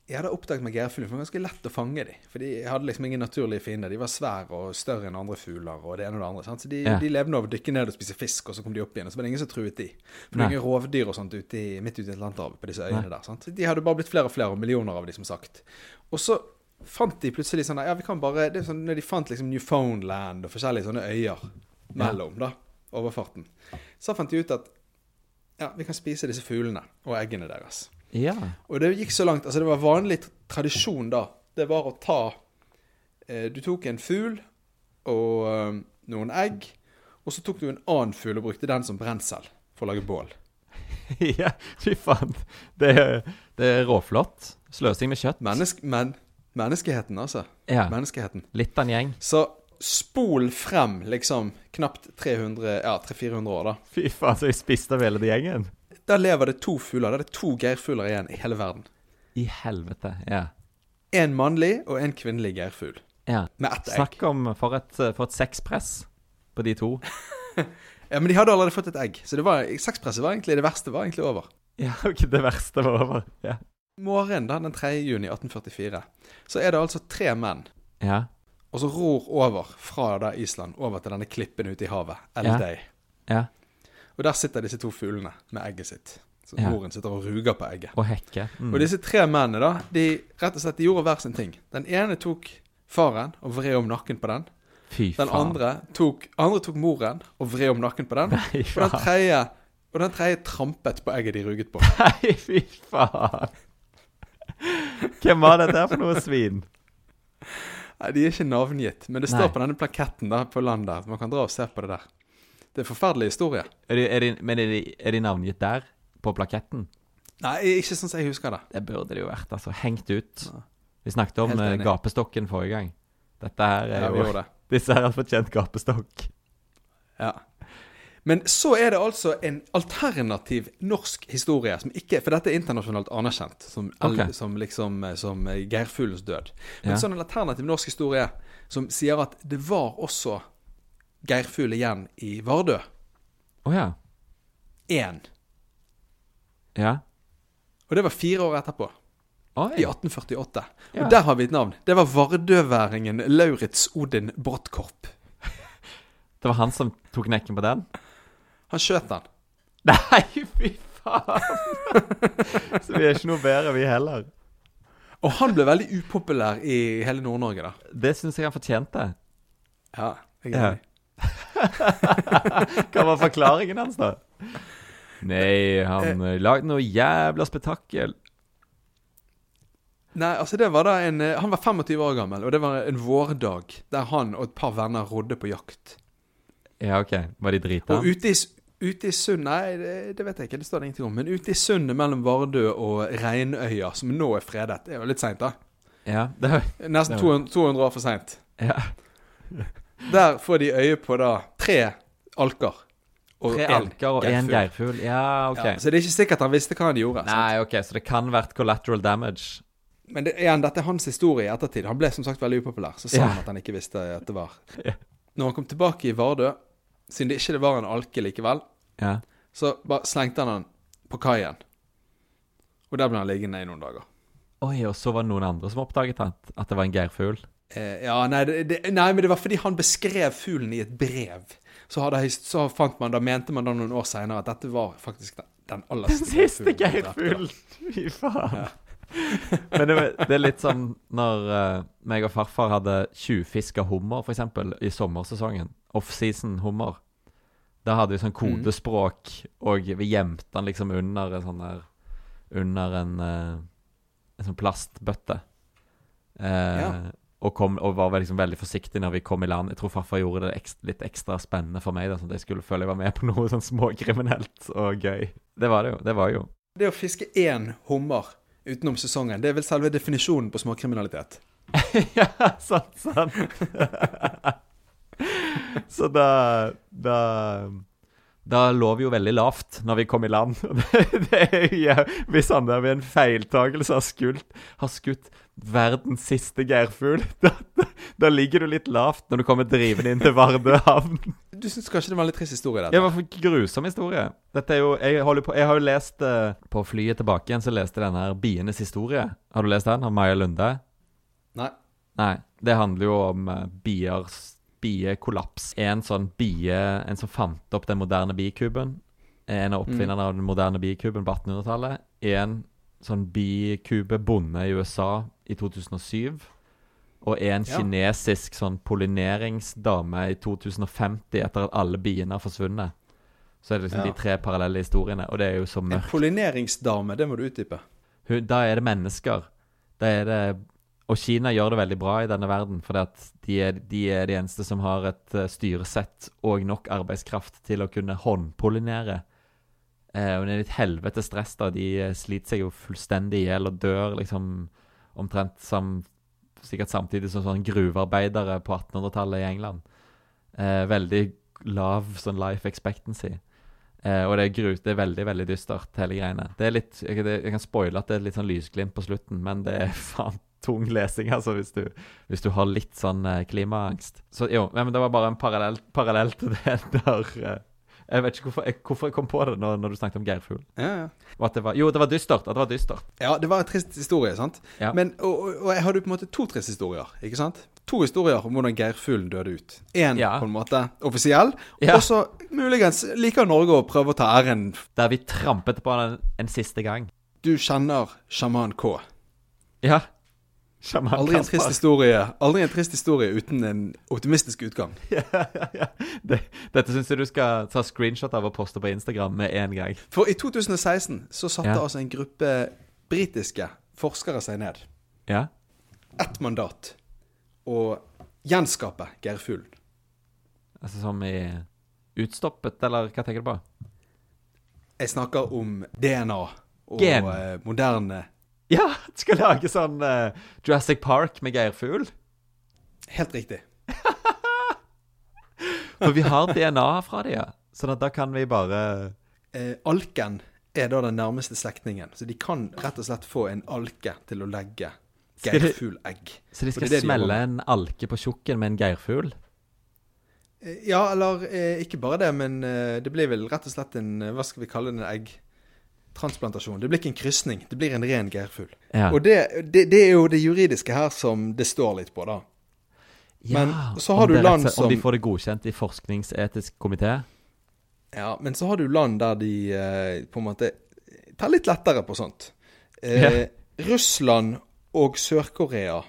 Ja, hadde oppdaget med gærfugler, for det var ganske lett å fange dem. For de hadde liksom ingen naturlige fiender. De var svære og større enn andre fugler og det ene og det andre. sant? Så de, Ja. de levde av å dykke ned og spise fisk, og så kom de opp igjen. Og så var det ingen som truet de. For det er ingen rovdyr og sånt ute i, midt ute i Atlanterhavet på disse øyene Nei. der. sant? De hadde bare blitt flere og flere, og millioner av de, som sagt. Og så fant de plutselig sånn Ja, vi kan bare det er sånn, Når de fant liksom Newfoundland og forskjellige sånne øyer mellom, da, overfarten, så fant de ut at ja, vi kan spise disse fuglene og eggene deres. Ja. Og det gikk så langt Altså, det var vanlig tradisjon da. Det var å ta eh, Du tok en fugl og eh, noen egg, og så tok du en annen fugl og brukte den som brensel for å lage bål. ja. Fy faen. Det det er råflott. Sløsing med kjøtt. Mennesk, men, menneskeheten, altså. Ja. Menneskeheten. Litt av en gjeng. Så spol frem liksom knapt 300, ja, 300-400 år, da. Fy faen, så vi spiste av hele den gjengen. Da lever det to fugler. Da er det to geirfugler igjen i hele verden. I helvete. Ja. En mannlig og en kvinnelig geirfugl. ja. Med ett egg. Snakk om for et, for et sexpress på de to. Ja, Men de hadde allerede fått et egg, så det var, sexpresset var egentlig det verste var egentlig over. Ja, ok, det verste var over. Ja. Morgenen da, den 3. juni 1844, så er det altså tre menn Ja. og så ror over fra da Island over til denne klippen ute i havet, Ja. Ja. Og der sitter disse to fuglene med egget sitt. Så Ja. moren sitter og ruger på egget. Og hekker. Mm. Og disse tre mennene, da, de rett og slett de gjorde hver sin ting. Den ene tok faren og vred om nakken på den. Fy Den faen. andre tok, andre tok moren og vred om nakken på den. Nei, Og den tredje, og den tredje trampet på egget de ruget på. Nei, fy faen. Hvem var dette for noe svin? Nei, De er ikke navngitt, men det står Nei. på denne plaketten da, på land der. Man kan dra og se på det der. Det er en forferdelig historie. Er de, er de, men er de, er de navngitt der? På plaketten? Nei, ikke sånn som jeg husker det. Det burde det jo vært. altså Hengt ut. Ja. Vi snakket om eh, gapestokken forrige gang. Dette her er Ja, jo. Disse her har fortjent gapestokk. Ja. Men så er det altså en alternativ norsk historie som ikke For dette er internasjonalt anerkjent som, okay. Som liksom eh, som eh, geirfuglens død. Men Ja. sånn en alternativ norsk historie som sier at det var også geirfugl igjen i Vardø. Å ja. én. Ja. Og det var fire år etterpå. Oi. I 1848. Ja. Og der har vi et navn. Det var vardøværingen Lauritz Odin Brottkorp. Det var han som tok knekken på den? Han skjøt den. Nei, fy faen! Så vi er ikke noe bedre, vi heller. Og han ble veldig upopulær i hele Nord-Norge, da. Det syns jeg han fortjente. Ja, jeg er Ja. Hva var forklaringen hans, da? Nei, han eh, lagde noe jævla spetakkel. Nei, altså det var da en eh, Han var 25 år gammel, og det var en vårdag der han og et par venner rodde på jakt. Ja, OK. Var de drita? Og ute i, ute i sundet Nei, det, det vet jeg ikke, det står det ingenting om. Men ute i sundet mellom Vardø og Reinøya, som nå er fredet Det er jo litt seint, da. Ja, det var Nesten Det var- 200, 200 år for seint. ja. Der får de øye på da tre alker. Og Tre alker og én geirfugl. Ja, OK. Ja, så det er ikke sikkert han visste hva han gjorde. sant? Nei, OK, så det kan vært collateral damage. Men det, igjen, dette er hans historie i ettertid. Han ble som sagt veldig upopulær. Så sa Ja. han at han ikke visste at det var. Ja. Når han kom tilbake i Vardø, siden det ikke var en alke likevel, Ja. så bare slengte han han på kaien. Og der ble han liggende i noen dager. Oi, og så var det noen andre som oppdaget han, at det var en geirfugl. Eh, ja, nei, det, nei, men det var fordi han beskrev fuglen i et brev. Så, hadde, så fant man, da mente man da noen år seinere at dette var faktisk den, den aller Den siste geirfuglen. Fy faen. Men det, det er litt sånn når uh, meg og farfar hadde tjuvfiska hummer, f.eks., i sommersesongen. Offseason hummer. Da hadde vi sånn kodespråk, og vi gjemte den liksom under en sånn der Under en, uh, en sånn plastbøtte. Uh, Ja. Og, kom, og var liksom veldig forsiktig når vi kom i land. Jeg tror farfar gjorde det ekstra, litt ekstra spennende for meg. Da, sånn at jeg skulle føle jeg var med på noe sånn småkriminelt og gøy. Det var det jo. Det var jo. Det å fiske én hummer utenom sesongen, det er vel selve definisjonen på småkriminalitet. ja, sant, sant. Så da Da da lå vi jo veldig lavt når vi kom i land. Det, det er Hvis han der ved en feiltagelse har har skutt verdens siste geirfugl, da, da, da ligger du litt lavt når du kommer drivende inn til Vardø havn. Du syns kanskje det var en litt trist historie? Det dette? var for grusom historie. Dette er jo Jeg, på, jeg har jo lest eh, På flyet tilbake igjen så leste jeg denne her 'Bienes historie'. Har du lest den? Av Maja Lunde? Nei. Nei, det handler jo om uh, biers biekollaps. En sånn bie En som fant opp den moderne bikuben. En av oppfinnerne av den moderne bikuben på 1800-tallet. En sånn bikubebonde i USA i 2007. Og en Ja. kinesisk sånn pollineringsdame i 2050, etter at alle biene har forsvunnet. Så er det liksom Ja. de tre parallelle historiene, og det er jo så mørkt. En pollineringsdame, det må du utdype. Da er det mennesker. Da er det Og Kina gjør det veldig bra i denne verden, for de, de er de eneste som har et eh, styresett og nok arbeidskraft til å kunne håndpollinere. Eh, og det er litt helvete stress, da. De eh, sliter seg jo fullstendig i hjel og dør liksom omtrent sam, sikkert samtidig som sånn gruvearbeidere på 1800-tallet i England. Eh, veldig lav sånn life expectancy. Eh, og det er, gru, det er veldig veldig dystert, hele greiene. Det er litt, jeg, det, jeg kan spoile at det er litt sånn lysglimt på slutten, men det er faen tung lesing, altså, hvis du, hvis du har litt sånn eh, klimaangst. Så jo, men det var bare en parallell, parallell til det der eh, Jeg vet ikke hvorfor jeg, hvorfor jeg kom på det når, når du snakket om geirfugl. Ja, ja. Det var, jo, det var dystert. At det var dystert. Ja, det var en trist historie, sant? Ja. Men, og, og, og jeg hadde på en måte to triste historier, ikke sant? To historier om hvordan geirfuglen døde ut. Én Ja. på en måte offisiell, Ja. og så muligens liker Norge å prøve å ta æren. Der vi trampet på den en siste gang. Du kjenner sjaman K. Ja. Aldri en trist historie Aldri en trist historie uten en optimistisk utgang. ja, ja, ja. Det, dette syns jeg du skal ta screenshot av og poste på Instagram med en gang. For i 2016 så satte altså en gruppe britiske forskere seg ned. Ja? Ett mandat. Å gjenskape geirfuglen. Altså som i utstoppet, eller hva tenker du på? Jeg snakker om DNA og Gen. eh, moderne Ja, du skal lage sånn uh, Jurassic Park med geirfugl. Helt riktig. For vi har DNA fra det, ja. Sånn at da kan vi bare Eh, alken er da den nærmeste slektningen, så de kan rett og slett få en alke til å legge geirfuglegg. Så de skal det det smelle de en alke på tjukken med en geirfugl? Eh, Ja, eller eh, ikke bare det, men eh, det blir vel rett og slett en eh, Hva skal vi kalle det? En eggtransplantasjon. Det blir ikke en krysning, det blir en ren gærfugl. Ja. Og det, det, det er jo det juridiske her som det står litt på, da. men så har du er rett som Om de får det godkjent i forskningsetisk komité? Ja, men så har du land der de eh, på en måte tar litt lettere på sånt. Eh, Ja. Russland og Sør-Korea,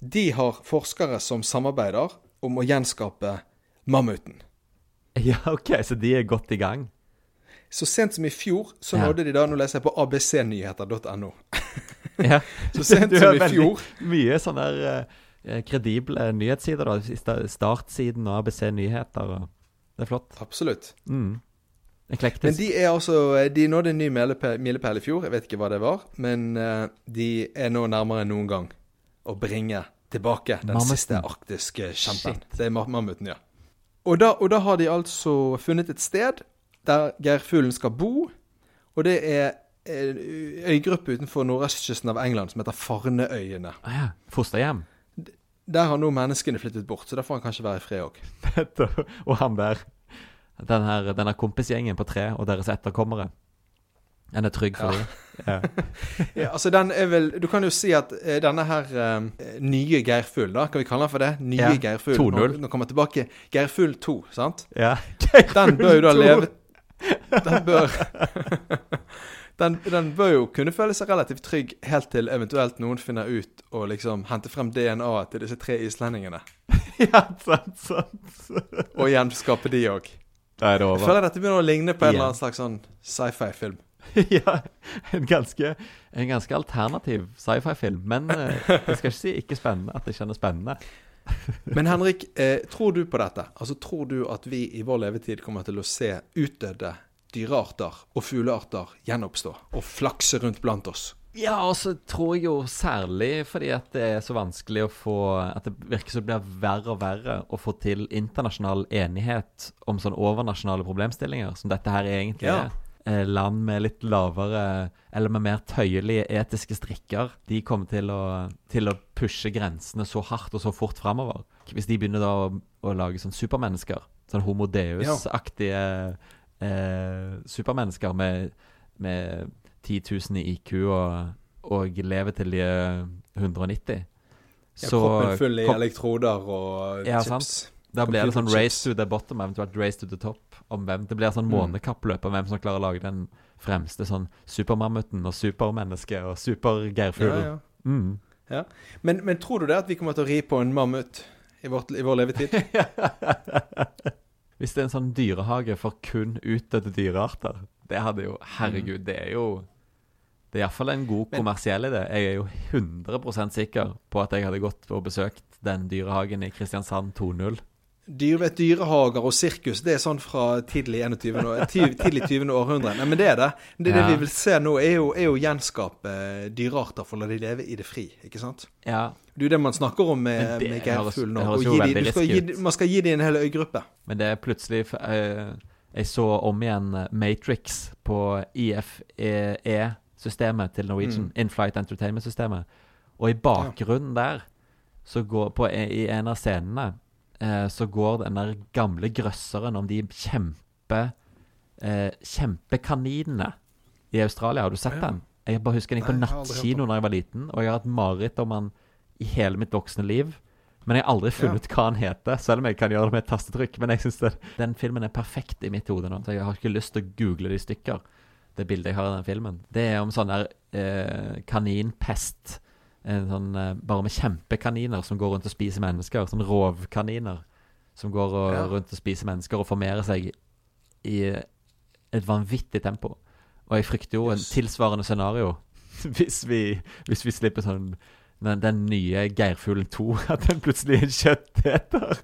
de har forskere som samarbeider om å gjenskape mammuten. Ja, OK, så de er godt i gang. Så sent som i fjor så Ja. nådde de da, nå leser jeg på abcnyheter.no, Ja. så sent Du som i fjor Mye sånne der, eh, kredible nyhetssider, da. Startsiden og ABC Nyheter. Og det er flott. Absolutt. Mm. Men de er altså De nådde en ny milepæl i fjor, jeg vet ikke hva det var. Men eh, de er nå nærmere enn noen gang å bringe tilbake den Mammuten. siste arktiske kjempen. Shit. Det er mammuten, ja. Og da, og da har de altså funnet et sted der geirfuglen skal bo. Og det er en øygruppe utenfor nordøstkysten av England som heter Farneøyene. Ah, ja. Fosterhjem. Der har nå menneskene flyttet bort, så der får han kanskje være i fred òg. og han der den her, denne kompisgjengen på tre og deres etterkommere. Den er trygg for Ja. dem. Ja. Ja, altså den er vel Du kan jo si at eh, denne her eh, nye Geirfugl, da, kan vi kalle den for det? Nye Ja, Geirfugl. 2.0. Nå, nå kommer tilbake. Geirfugl 2, sant? ja. Geirfugl Den bør jo da leve Den bør den, den bør jo kunne føle seg relativt trygg helt til eventuelt noen finner ut å liksom hente frem DNA-et til disse tre islendingene. ja, sant, sant. Og gjenskape de òg. Jeg føler dette begynner å ligne på en eller annen slags sånn sci-fi-film. ja, en ganske, en ganske alternativ sci-fi-film. Men eh, jeg skal ikke si ikke spennende at det ikke er spennende. Men Henrik, eh, tror du på dette? Altså, Tror du at vi i vår levetid kommer til å se utdødde dyrearter og fuglearter gjenoppstå og flakse rundt blant oss? Ja, og så tror jeg jo særlig fordi at det er så vanskelig å få At det virker som det blir verre og verre å få til internasjonal enighet om sånn overnasjonale problemstillinger, som dette her egentlig Ja. er. Eh, Land med litt lavere, eller med mer tøyelige etiske strikker, de kommer til å, til å pushe grensene så hardt og så fort framover. Hvis de begynner da å, å lage sånn supermennesker, sånn Homo Deus-aktige eh, supermennesker med, med 10 000 i IQ og, og lever til de er 190. Ja, kroppen full i elektroder og Ja, chips. da blir det sånn race to the bottom, eventuelt race to the top. Om hvem Det blir sånn Mm. månekappløp om hvem som klarer å lage den fremste sånn supermammuten og supermennesket og Ja, supergeirfuglen. ja. Mm. Men, men tror du det at vi kommer til å ri på en mammut i, vårt, i vår levetid? Hvis det er en sånn dyrehage for kun utdødde dyrearter, det hadde jo Herregud, det er jo Det er iallfall en god Men- kommersiell idé. Jeg er jo 100% sikker på at jeg hadde gått og besøkt den dyrehagen i Kristiansand 2.0. Dyr, vet, dyrehager og sirkus, det er sånn fra tidlig 21. år- tidlig 20. århundre. Nei, men det er det. Det, Ja. det vi vil se nå, er jo, er jo gjenskape dyrearter for å la de leve i det fri, ikke sant? Ja, Det er jo det man snakker om med, det med geirfugl nå. de- skal gi, man skal gi dem en hel øygruppe. Men det er plutselig eh, Jeg så om igjen eh, Matrix på IFE-systemet til Norwegian. Mm. In-flight entertainment-systemet. Og i bakgrunnen der, så går på, i en av scenene, eh, så går den der gamle grøsseren om de kjempe eh, kjempekaninene i Australia. Har du sett Ja. den? Jeg bare husker den gikk på nattkino da jeg var liten, og jeg har hatt mareritt om han i hele mitt voksne liv. Men jeg har aldri funnet ja. hva han heter, selv om jeg kan gjøre det med et tastetrykk. Men jeg synes det, den filmen er perfekt i mitt hode nå, så jeg har ikke lyst til å google det i stykker. Det bildet jeg har av den filmen. Det er om sånn der eh, kaninpest. En sånn, eh, bare med kjempekaniner som går rundt og spiser mennesker. Sånn rovkaniner som går og, Ja. rundt og spiser mennesker og formerer seg i et vanvittig tempo. Og jeg frykter jo en tilsvarende scenario hvis vi, hvis vi slipper sånn den, den nye Geirfuglen 2, at den plutselig er en kjøtteter.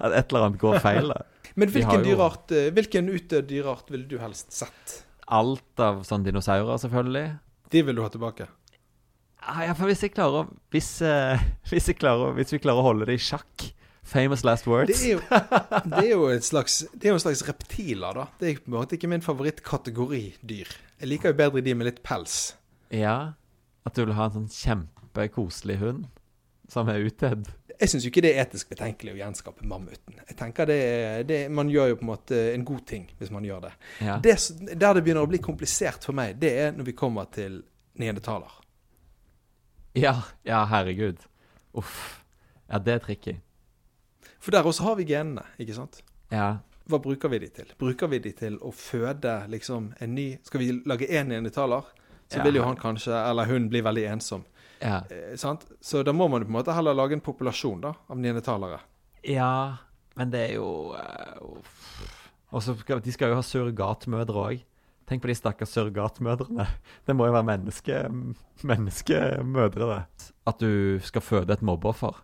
At et eller annet går feil. Men hvilken, jo- dyrart, eh, hvilken utdødd dyreart ville du helst sett? Alt av sånn dinosaurer, selvfølgelig. De vil du ha tilbake. Ja, for hvis jeg klarer å hvis, eh, hvis, jeg klarer, hvis vi klarer å holde det i sjakk. Famous last Det words. er jo, det er jo et slags Det er jo en slags reptiler, da. Det er på en måte ikke min favorittkategori dyr. Jeg liker jo bedre de med litt pels. Ja. At du vil ha en sånn kjempekoselig hund som er utedd. Jeg syns jo ikke det er etisk betenkelig å gjenskape mammuten. Jeg tenker det, det, Man gjør jo på en måte en god ting hvis man gjør det. Ja. det. Der det begynner å bli komplisert for meg, det er når vi kommer til neandertaler. Ja, ja, herregud. Uff. Ja, det er tricky. For der også har vi genene, ikke sant? Ja. Hva bruker vi de til? Bruker vi de til å føde liksom en ny Skal vi lage én enetaler, så Ja. vil jo han kanskje, eller hun, bli veldig ensom. Ja. Eh, sant? Så da må man på en måte heller lage en populasjon da, av neandertalere. ja, men det er jo uh. Og så skal de skal jo ha surrogatmødre òg. Tenk på de stakkars surrogatmødrene. Det må jo være menneske, menneskemødre, det. At du skal føde et mobbeoffer.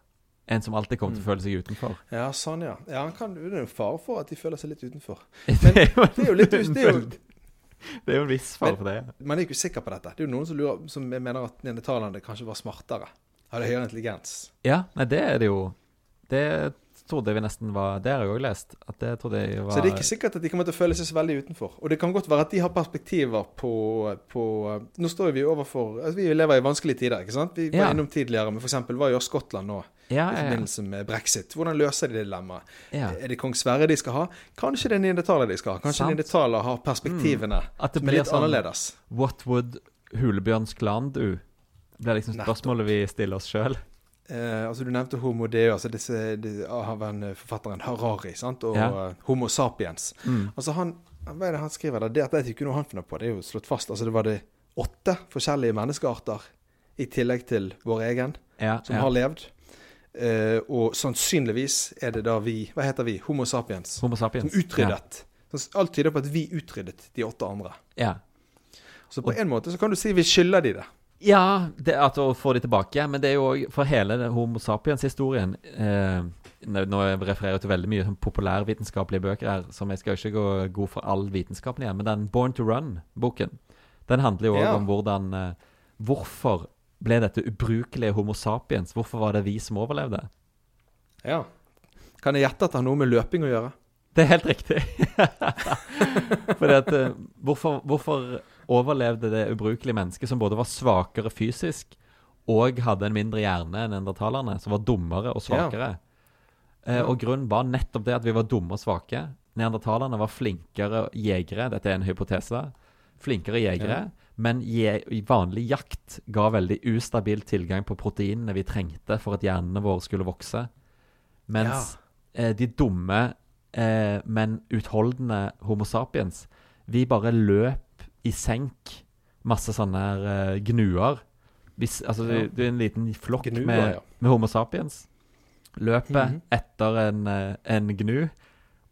En som alltid kommer til å føle seg utenfor. Ja, sånn, ja. ja han kan, det er jo fare for at de føler seg litt utenfor. det er jo, Det er jo litt det er jo, det er jo en viss fare Men- for det. Man er jo ikke sikker på dette. Det er jo noen som, lurer, som mener at neandertalerne kanskje var smartere. Hadde høyere intelligens. Ja, nei, det er det jo. Det trodde vi nesten var Det har jeg òg lest. Var Så det er ikke sikkert at de kommer til å føle seg så veldig utenfor. Og det kan godt være at de har perspektiver på, på Nå står vi overfor altså Vi lever i vanskelige tider, ikke sant? Vi var Ja. innom tidligere, men f.eks. hva gjør Skottland nå Ja, i forbindelse med brexit? Hvordan løser de dilemmaet? ja. Er det kong Sverre de skal ha? Kanskje det er neandertaler de skal ha? Kanskje Sant. neandertaler har perspektivene At det blir litt sånn annerledes? What would Hulebjørns klan do? Det blir liksom spørsmålet vi stiller oss sjøl. Eh, altså Du nevnte Homo Deo, altså disse, av en, eh, forfatteren Harari, sant? og Ja. eh, Homo sapiens. Mm. Altså han, Hva er det han skriver der? Det, det er ikke noe han finner på, det er jo slått fast. Altså Det var det åtte forskjellige menneskearter i tillegg til vår egen Ja, som ja. har levd. Eh, og sannsynligvis er det da vi Hva heter vi? Homo sapiens. Homo sapiens. Som utryddet. Alt tyder på at vi utryddet de åtte andre. Ja. Så på en måte så kan du si vi skylder de det. Ja, det, at å få de tilbake. Men det er jo òg for hele Homo sapiens-historien eh, Nå refererer jeg til veldig mye sånn populærvitenskapelige bøker her, som jeg skal ikke gå god for all vitenskapen igjen, men den Born to Run-boken, den handler jo òg Ja. om hvordan eh, Hvorfor ble dette ubrukelige Homo sapiens? Hvorfor var det vi som overlevde? Ja. Kan jeg gjette at det har noe med løping å gjøre? Det er helt riktig. Fordi at eh, hvorfor, hvorfor overlevde det ubrukelige mennesket som både var svakere fysisk og hadde en mindre hjerne enn endertalerne, som var dummere og svakere? Eh, og grunnen var nettopp det at vi var dumme og svake. Neandertalerne var flinkere jegere, dette er en hypotese. Flinkere jegere, Ja. men je vanlig jakt ga veldig ustabil tilgang på proteinene vi trengte for at hjernene våre skulle vokse. Mens eh, de dumme, eh, men utholdende Homo sapiens, vi bare løp i senk. Masse sånne her eh, gnuer. Hvis, altså, Ja. du, du er en liten flokk Gnuer, med, ja. med Homo sapiens. Løper Mhm. etter en, eh, en gnu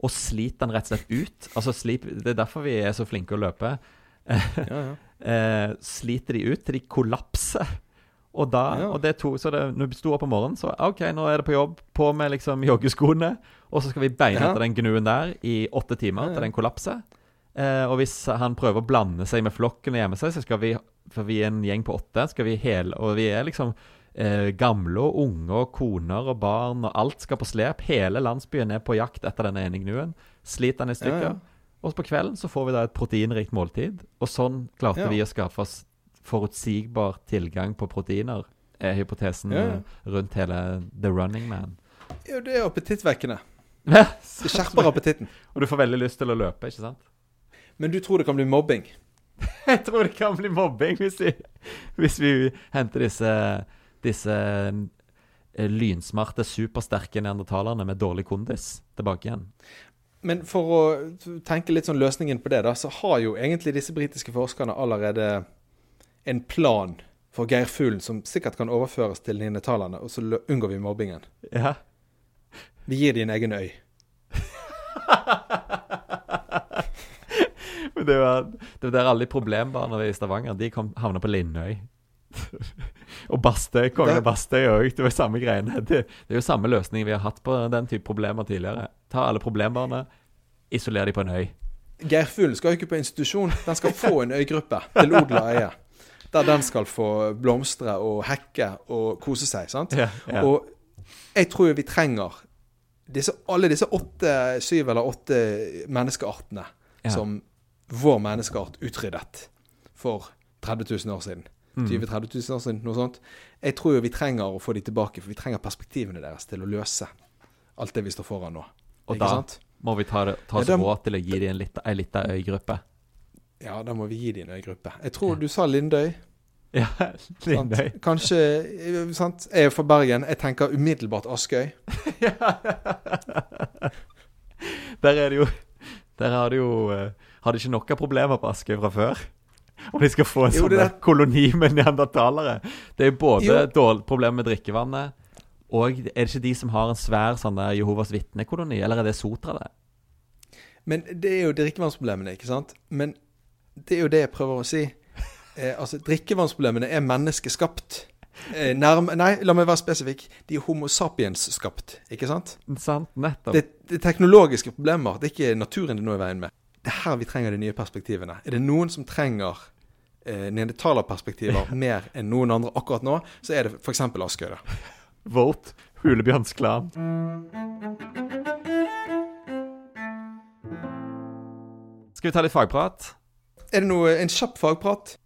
og sliter den rett og slett ut. Altså, slip, det er derfor vi er så flinke å løpe. Ja, ja. Eh, sliter de ut til de kollapser. Og da, og det to, så det, når vi sto opp om morgenen, så OK, nå er det på jobb. På med liksom joggeskoene. Og så skal vi beine etter den gnuen der i åtte timer til den kollapser. Eh, og hvis han prøver å blande seg med flokken og gjemme seg, så skal vi For vi er en gjeng på åtte, skal vi hele Og vi er liksom eh, gamle og unge og koner og barn, og alt skal på slep. Hele landsbyen er på jakt etter den ene gnuen. Sliter den i stykker. Ja, ja. Og på kvelden så får vi da et proteinrikt måltid. Og sånn klarte Ja. vi å skaffe oss forutsigbar tilgang på proteiner, er hypotesen eh, rundt hele The Running Man. Jo, det er appetittvekkende. Det skjerper appetitten. og du får veldig lyst til å løpe, ikke sant? Men du tror det kan bli mobbing? Jeg tror det kan bli mobbing hvis vi, hvis vi henter disse, disse eh, lynsmarte, supersterke neandertalerne med dårlig kondis tilbake igjen. Men for å tenke litt sånn løsningen på det, da, så har jo egentlig disse britiske forskerne allerede en plan for geirfuglen som sikkert kan overføres til neandertalerne, og så unngår vi mobbingen. Ja. Vi gir dem en egen øy. Det var, det var der alle problembarna i Stavanger De kom, havna på Lindøy. og Bastøy, kongen av Bastøy òg. Det var samme greiene. Det, det er jo samme løsning vi har hatt på den type problemer tidligere. Ta alle problembarna, isoler de på en øy. Geirfuglen skal jo ikke på institusjon, den skal få en øygruppe til Odla øye. Der den skal få blomstre og hekke og kose seg. sant? Ja, ja. Og jeg tror vi trenger disse, alle disse åtte, syv eller åtte menneskeartene Ja. som vår menneskeart utryddet for 30 000 år siden. Mm. 20 000-30 000 år siden, noe sånt. Jeg tror jo vi trenger å få de tilbake, for vi trenger perspektivene deres til å løse alt det vi står foran nå. Og Ikke da sant? må vi ta, ta oss Ja, råd til å gi dem en lita, ei lita øygruppe. Ja, da må vi gi dem en øygruppe. Jeg tror du sa Lindøy. Ja, Sant? Lindøy. Kanskje eh, sant? Jeg er fra Bergen. Jeg tenker umiddelbart Askøy. Der er det jo Der har du jo eh, Har de ikke noen problemer på Askøy fra før? Om de skal få en Jo, sånn der- koloni med neandertalere. Det er både Jo. dårlig problem med drikkevannet, og er det ikke de som har en svær sånn der Jehovas vitnekoloni, eller er det Sotra, det? Men det er jo drikkevannsproblemene, ikke sant? Men det er jo det jeg prøver å si. Eh, altså, drikkevannsproblemene er menneskeskapt. Eh, nærme, nei, la meg være spesifikk. De er Homo sapiens-skapt, ikke sant? Sant? Nettopp. Det, det er teknologiske problemer. Det er ikke naturen det nå er i veien med. Det er her vi trenger de nye perspektivene. Er det noen som trenger eh, neandertalerperspektiver mer enn noen andre akkurat nå, så er det f.eks. Askøyde. Volt, Hulebjørnsklan. Hulebjørns. Skal vi ta litt fagprat? Er det noe, en kjapp fagprat?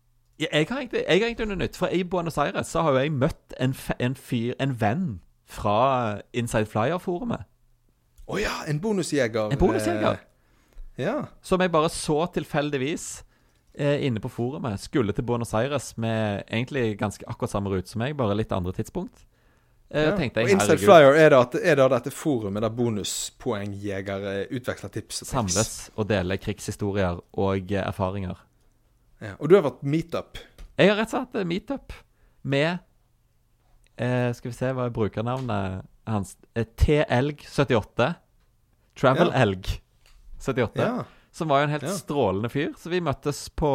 Ja, jeg har egentlig, jeg har egentlig noe nytt. For i Buenos Aires så har jo jeg møtt en, en fyr, en venn fra Inside Flyer-forumet. Å ja, en bonusjeger. En bonusjeger. Eh, ja. Som jeg bare så tilfeldigvis eh, inne på forumet. Skulle til Buenos Aires med egentlig ganske akkurat samme rute som meg, bare litt andre tidspunkt. Eh, ja. tenkte Og jeg, Inside herregud, Flyer er da, er da dette forumet der bonuspoengjegere utveksler tips. og samles og deler krigshistorier og eh, erfaringer. Ja. Og du har vært meetup. Jeg har rett og slett eh, meetup med eh, Skal vi se hva er brukernavnet hans eh, T-Elg78. Travel Ja. Elg 78. Ja. Som var jo en helt Ja. strålende fyr. Så vi møttes på,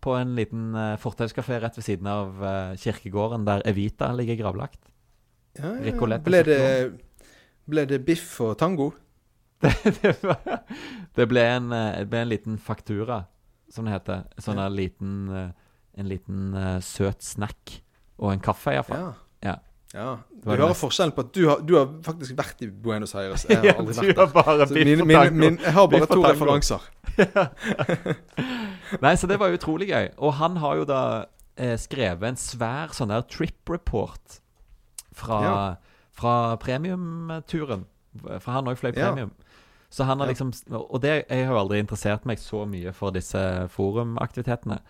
på en liten uh, fortauskafé rett ved siden av eh, kirkegården der Evita ligger gravlagt. ja. Ble det, ble det biff og tango? det, var, det, ble en, eh, det ble en liten faktura, som det heter. Sånn Ja. en liten, eh, en liten eh, søt snack. Og en kaffe, iallfall. Ja. Ja. Du hører forskjellen på at du har, du har faktisk vært i Buenos Aires. Jeg har Ja, aldri vært der. min, min, min, jeg har bare to referanser. Nei, så det var utrolig gøy. Og han har jo da eh, skrevet en svær sånn der trip report fra, Ja. fra premiumturen. For han òg fløy premium. Så han har liksom Og det, jeg har jo aldri interessert meg så mye for disse forumaktivitetene.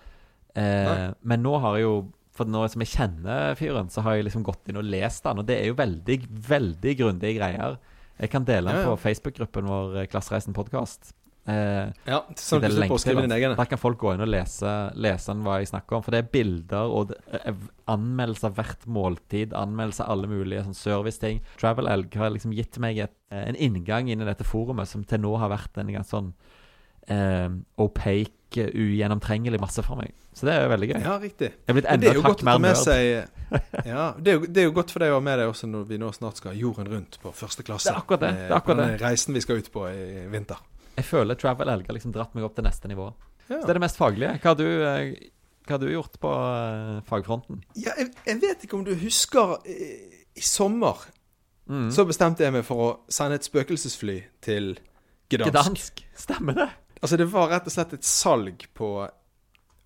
Eh, men nå har jeg jo For nå som jeg kjenner fyren, så har jeg liksom gått inn og lest han. Og det er jo veldig, veldig grundige greier. Jeg kan dele den Ja, ja. på Facebook-gruppen vår, eh, Klassereisen podkast. Eh, Ja, sånn at du slipper å skrive den. dine. Der kan folk gå inn og lese, lese hva jeg snakker om. For det er bilder og eh, anmeldelse av hvert måltid, anmeldelse av alle mulige sånn serviceting. Travel Elg har liksom gitt meg et, eh, en inngang inn i dette forumet som til nå har vært en ganske sånn eh, opaque, eh, ugjennomtrengelig masse for meg. Så det er jo veldig gøy. Ja, riktig. Jeg er blitt enda det er hakk mer nerd. Ja, det er, jo, det er jo godt for deg å ha med deg også når vi nå snart skal jorden rundt på første klasse. Det er akkurat det, eh, det er akkurat den reisen vi skal ut på i vinter. Jeg føler Travel Elg har liksom dratt meg opp til neste nivå. Ja. Så det er det mest faglige. Hva har du, eh, hva har du gjort på eh, fagfronten? Ja, jeg, jeg vet ikke om du husker eh, I sommer Mm. så bestemte jeg meg for å sende et spøkelsesfly til Gdansk. Gdansk. Stemmer det? Altså, det var rett og slett et salg på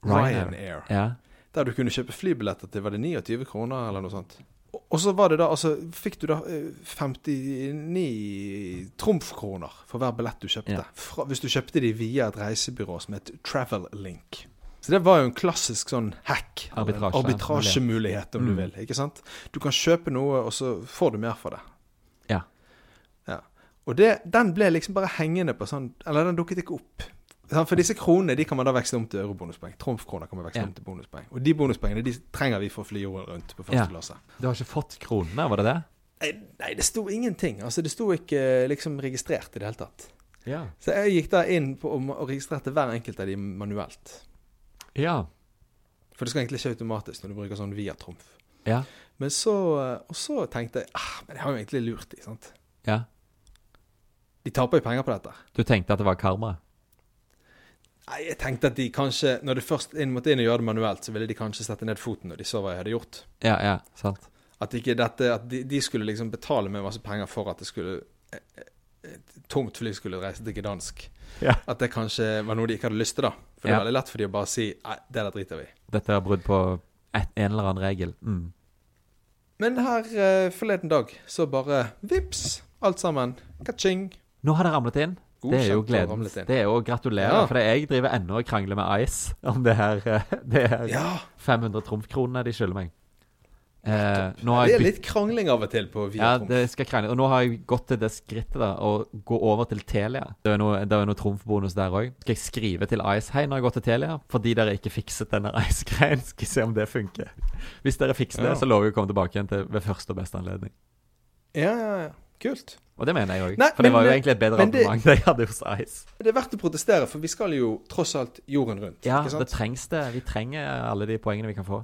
Ryanair. Ja. Der du kunne kjøpe flybilletter til var det 29 kroner eller noe sånt. Og- Og så var det da, altså, fikk du da eh, 59 trumfkroner for hver billett du kjøpte. Ja. Fra, hvis du kjøpte de via et reisebyrå som het Travel Link. Så det var jo en klassisk sånn hack. Arbitrasjemulighet, Arbitrasje- om du Mm. vil. Ikke sant? Du kan kjøpe noe, og så får du mer for det. Og det, den ble liksom bare hengende på sånn Eller den dukket ikke opp. For disse kronene de kan man da veksle om til eurobonuspoeng. Trumfkroner kan man veksle Ja. om til bonuspoeng. Og de bonuspoengene de trenger vi for å fly jorden rundt på første Ja. klasse. Du har ikke fått kronene, var det det? Nei, nei, det sto ingenting. Altså, det sto ikke liksom registrert i det hele tatt. Ja. Så jeg gikk da inn på og registrerte hver enkelt av de manuelt. Ja. For det skal egentlig skje automatisk når du bruker sånn via trumf. Ja. Men så, og så tenkte jeg ah, men jeg har jo egentlig lurt de, sant. ja. De taper jo penger på dette. Du tenkte at det var karma? Nei, jeg tenkte at de kanskje, når de først inn, måtte inn og gjøre det manuelt, så ville de kanskje sette ned foten når de så hva jeg hadde gjort. Ja, ja, sant. At, dette, at de, de skulle liksom betale med masse penger for at det skulle et, et tungt fly skulle reise til Gdansk. Ja. At det kanskje var noe de ikke hadde lyst til, da. For det Ja. er veldig lett for de å bare si nei, det der driter vi. Dette er brudd på et, en eller annen regel. Mm. Men her eh, forleden dag så bare vips, alt sammen. Ka-ching. Nå har det ramlet inn. Det er jo gleden. Det er jo å gratulere. Ja. For jeg driver ennå og krangler med Ice om det her, eh, det her Ja, 500 trumfkronene de skylder meg. Eh, det er litt krangling av og til på via Ja, det skal krangle. Og nå har jeg gått til det skrittet da å gå over til Telia. Det er noe, det er noe trumfbonus der òg. Skal jeg skrive til Ice Hei, nå har jeg gått til Telia fordi dere ikke fikset denne Ice-greien. Skal jeg se om det funker. Hvis dere fikser det, Ja. så lover jeg å komme tilbake igjen til ved første og beste anledning. Ja, ja, ja. Kult. Og det mener jeg òg. For det var jo egentlig et bedre abonnement det jeg hadde hos Ice. Det er verdt å protestere, for vi skal jo tross alt jorden rundt. Ja, det trengs det. Vi trenger alle de poengene vi kan få.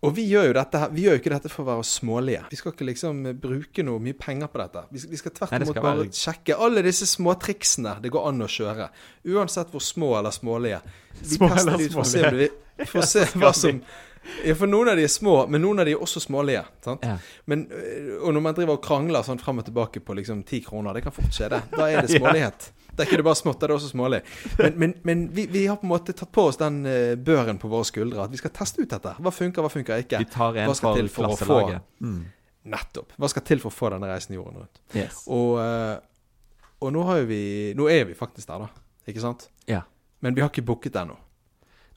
Og vi gjør jo dette vi gjør ikke dette for å være smålige. Vi skal ikke liksom eh, bruke noe mye penger på dette. Vi skal, vi skal tvert imot bare være- sjekke alle disse småtriksene det går an å kjøre. Uansett hvor små eller smålige. Vi Små tester eller ut for å se, for å se hva som ja, For noen av de er små, men noen av de er også smålige. Sant? Ja. Men, øh, og når man driver og krangler sånn frem og tilbake på liksom ti kroner, det kan fort skje, det. Da er det Ja. smålighet. Da er ikke det bare smått, da er det også smålig. Men, men, men vi, vi har på en måte tatt på oss den øh, børen på våre skuldre. At vi skal teste ut dette. Hva funker, hva funker ikke? Vi tar en Hva skal til for å få- Mm. Nettopp. Hva skal til for å få denne reisen jorden rundt? Yes. Og, øh, og nå har vi Nå er vi faktisk der, da. Ikke sant? Ja. Men vi har ikke booket ennå.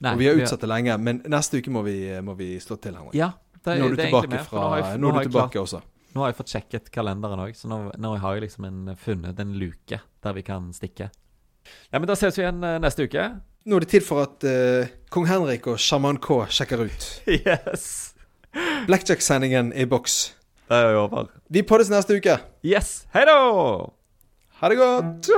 Nei, Og vi har utsatt det lenge. Men neste uke må vi, må vi slå til, Henrik. Ja, det, Nå er du tilbake, fra, nå jeg, nå er du tilbake også. Nå har jeg fått sjekket kalenderen òg, så nå, har jeg liksom en, funnet en luke der vi kan stikke. Ja, men Da ses vi igjen eh, neste uke. Nå er det tid for at uh, kong Henrik og sjaman K sjekker ut. Yes! Blackjack-sendingen i boks. Det er jo over. Vi poddes neste uke. Yes! Hei da! Ha det godt!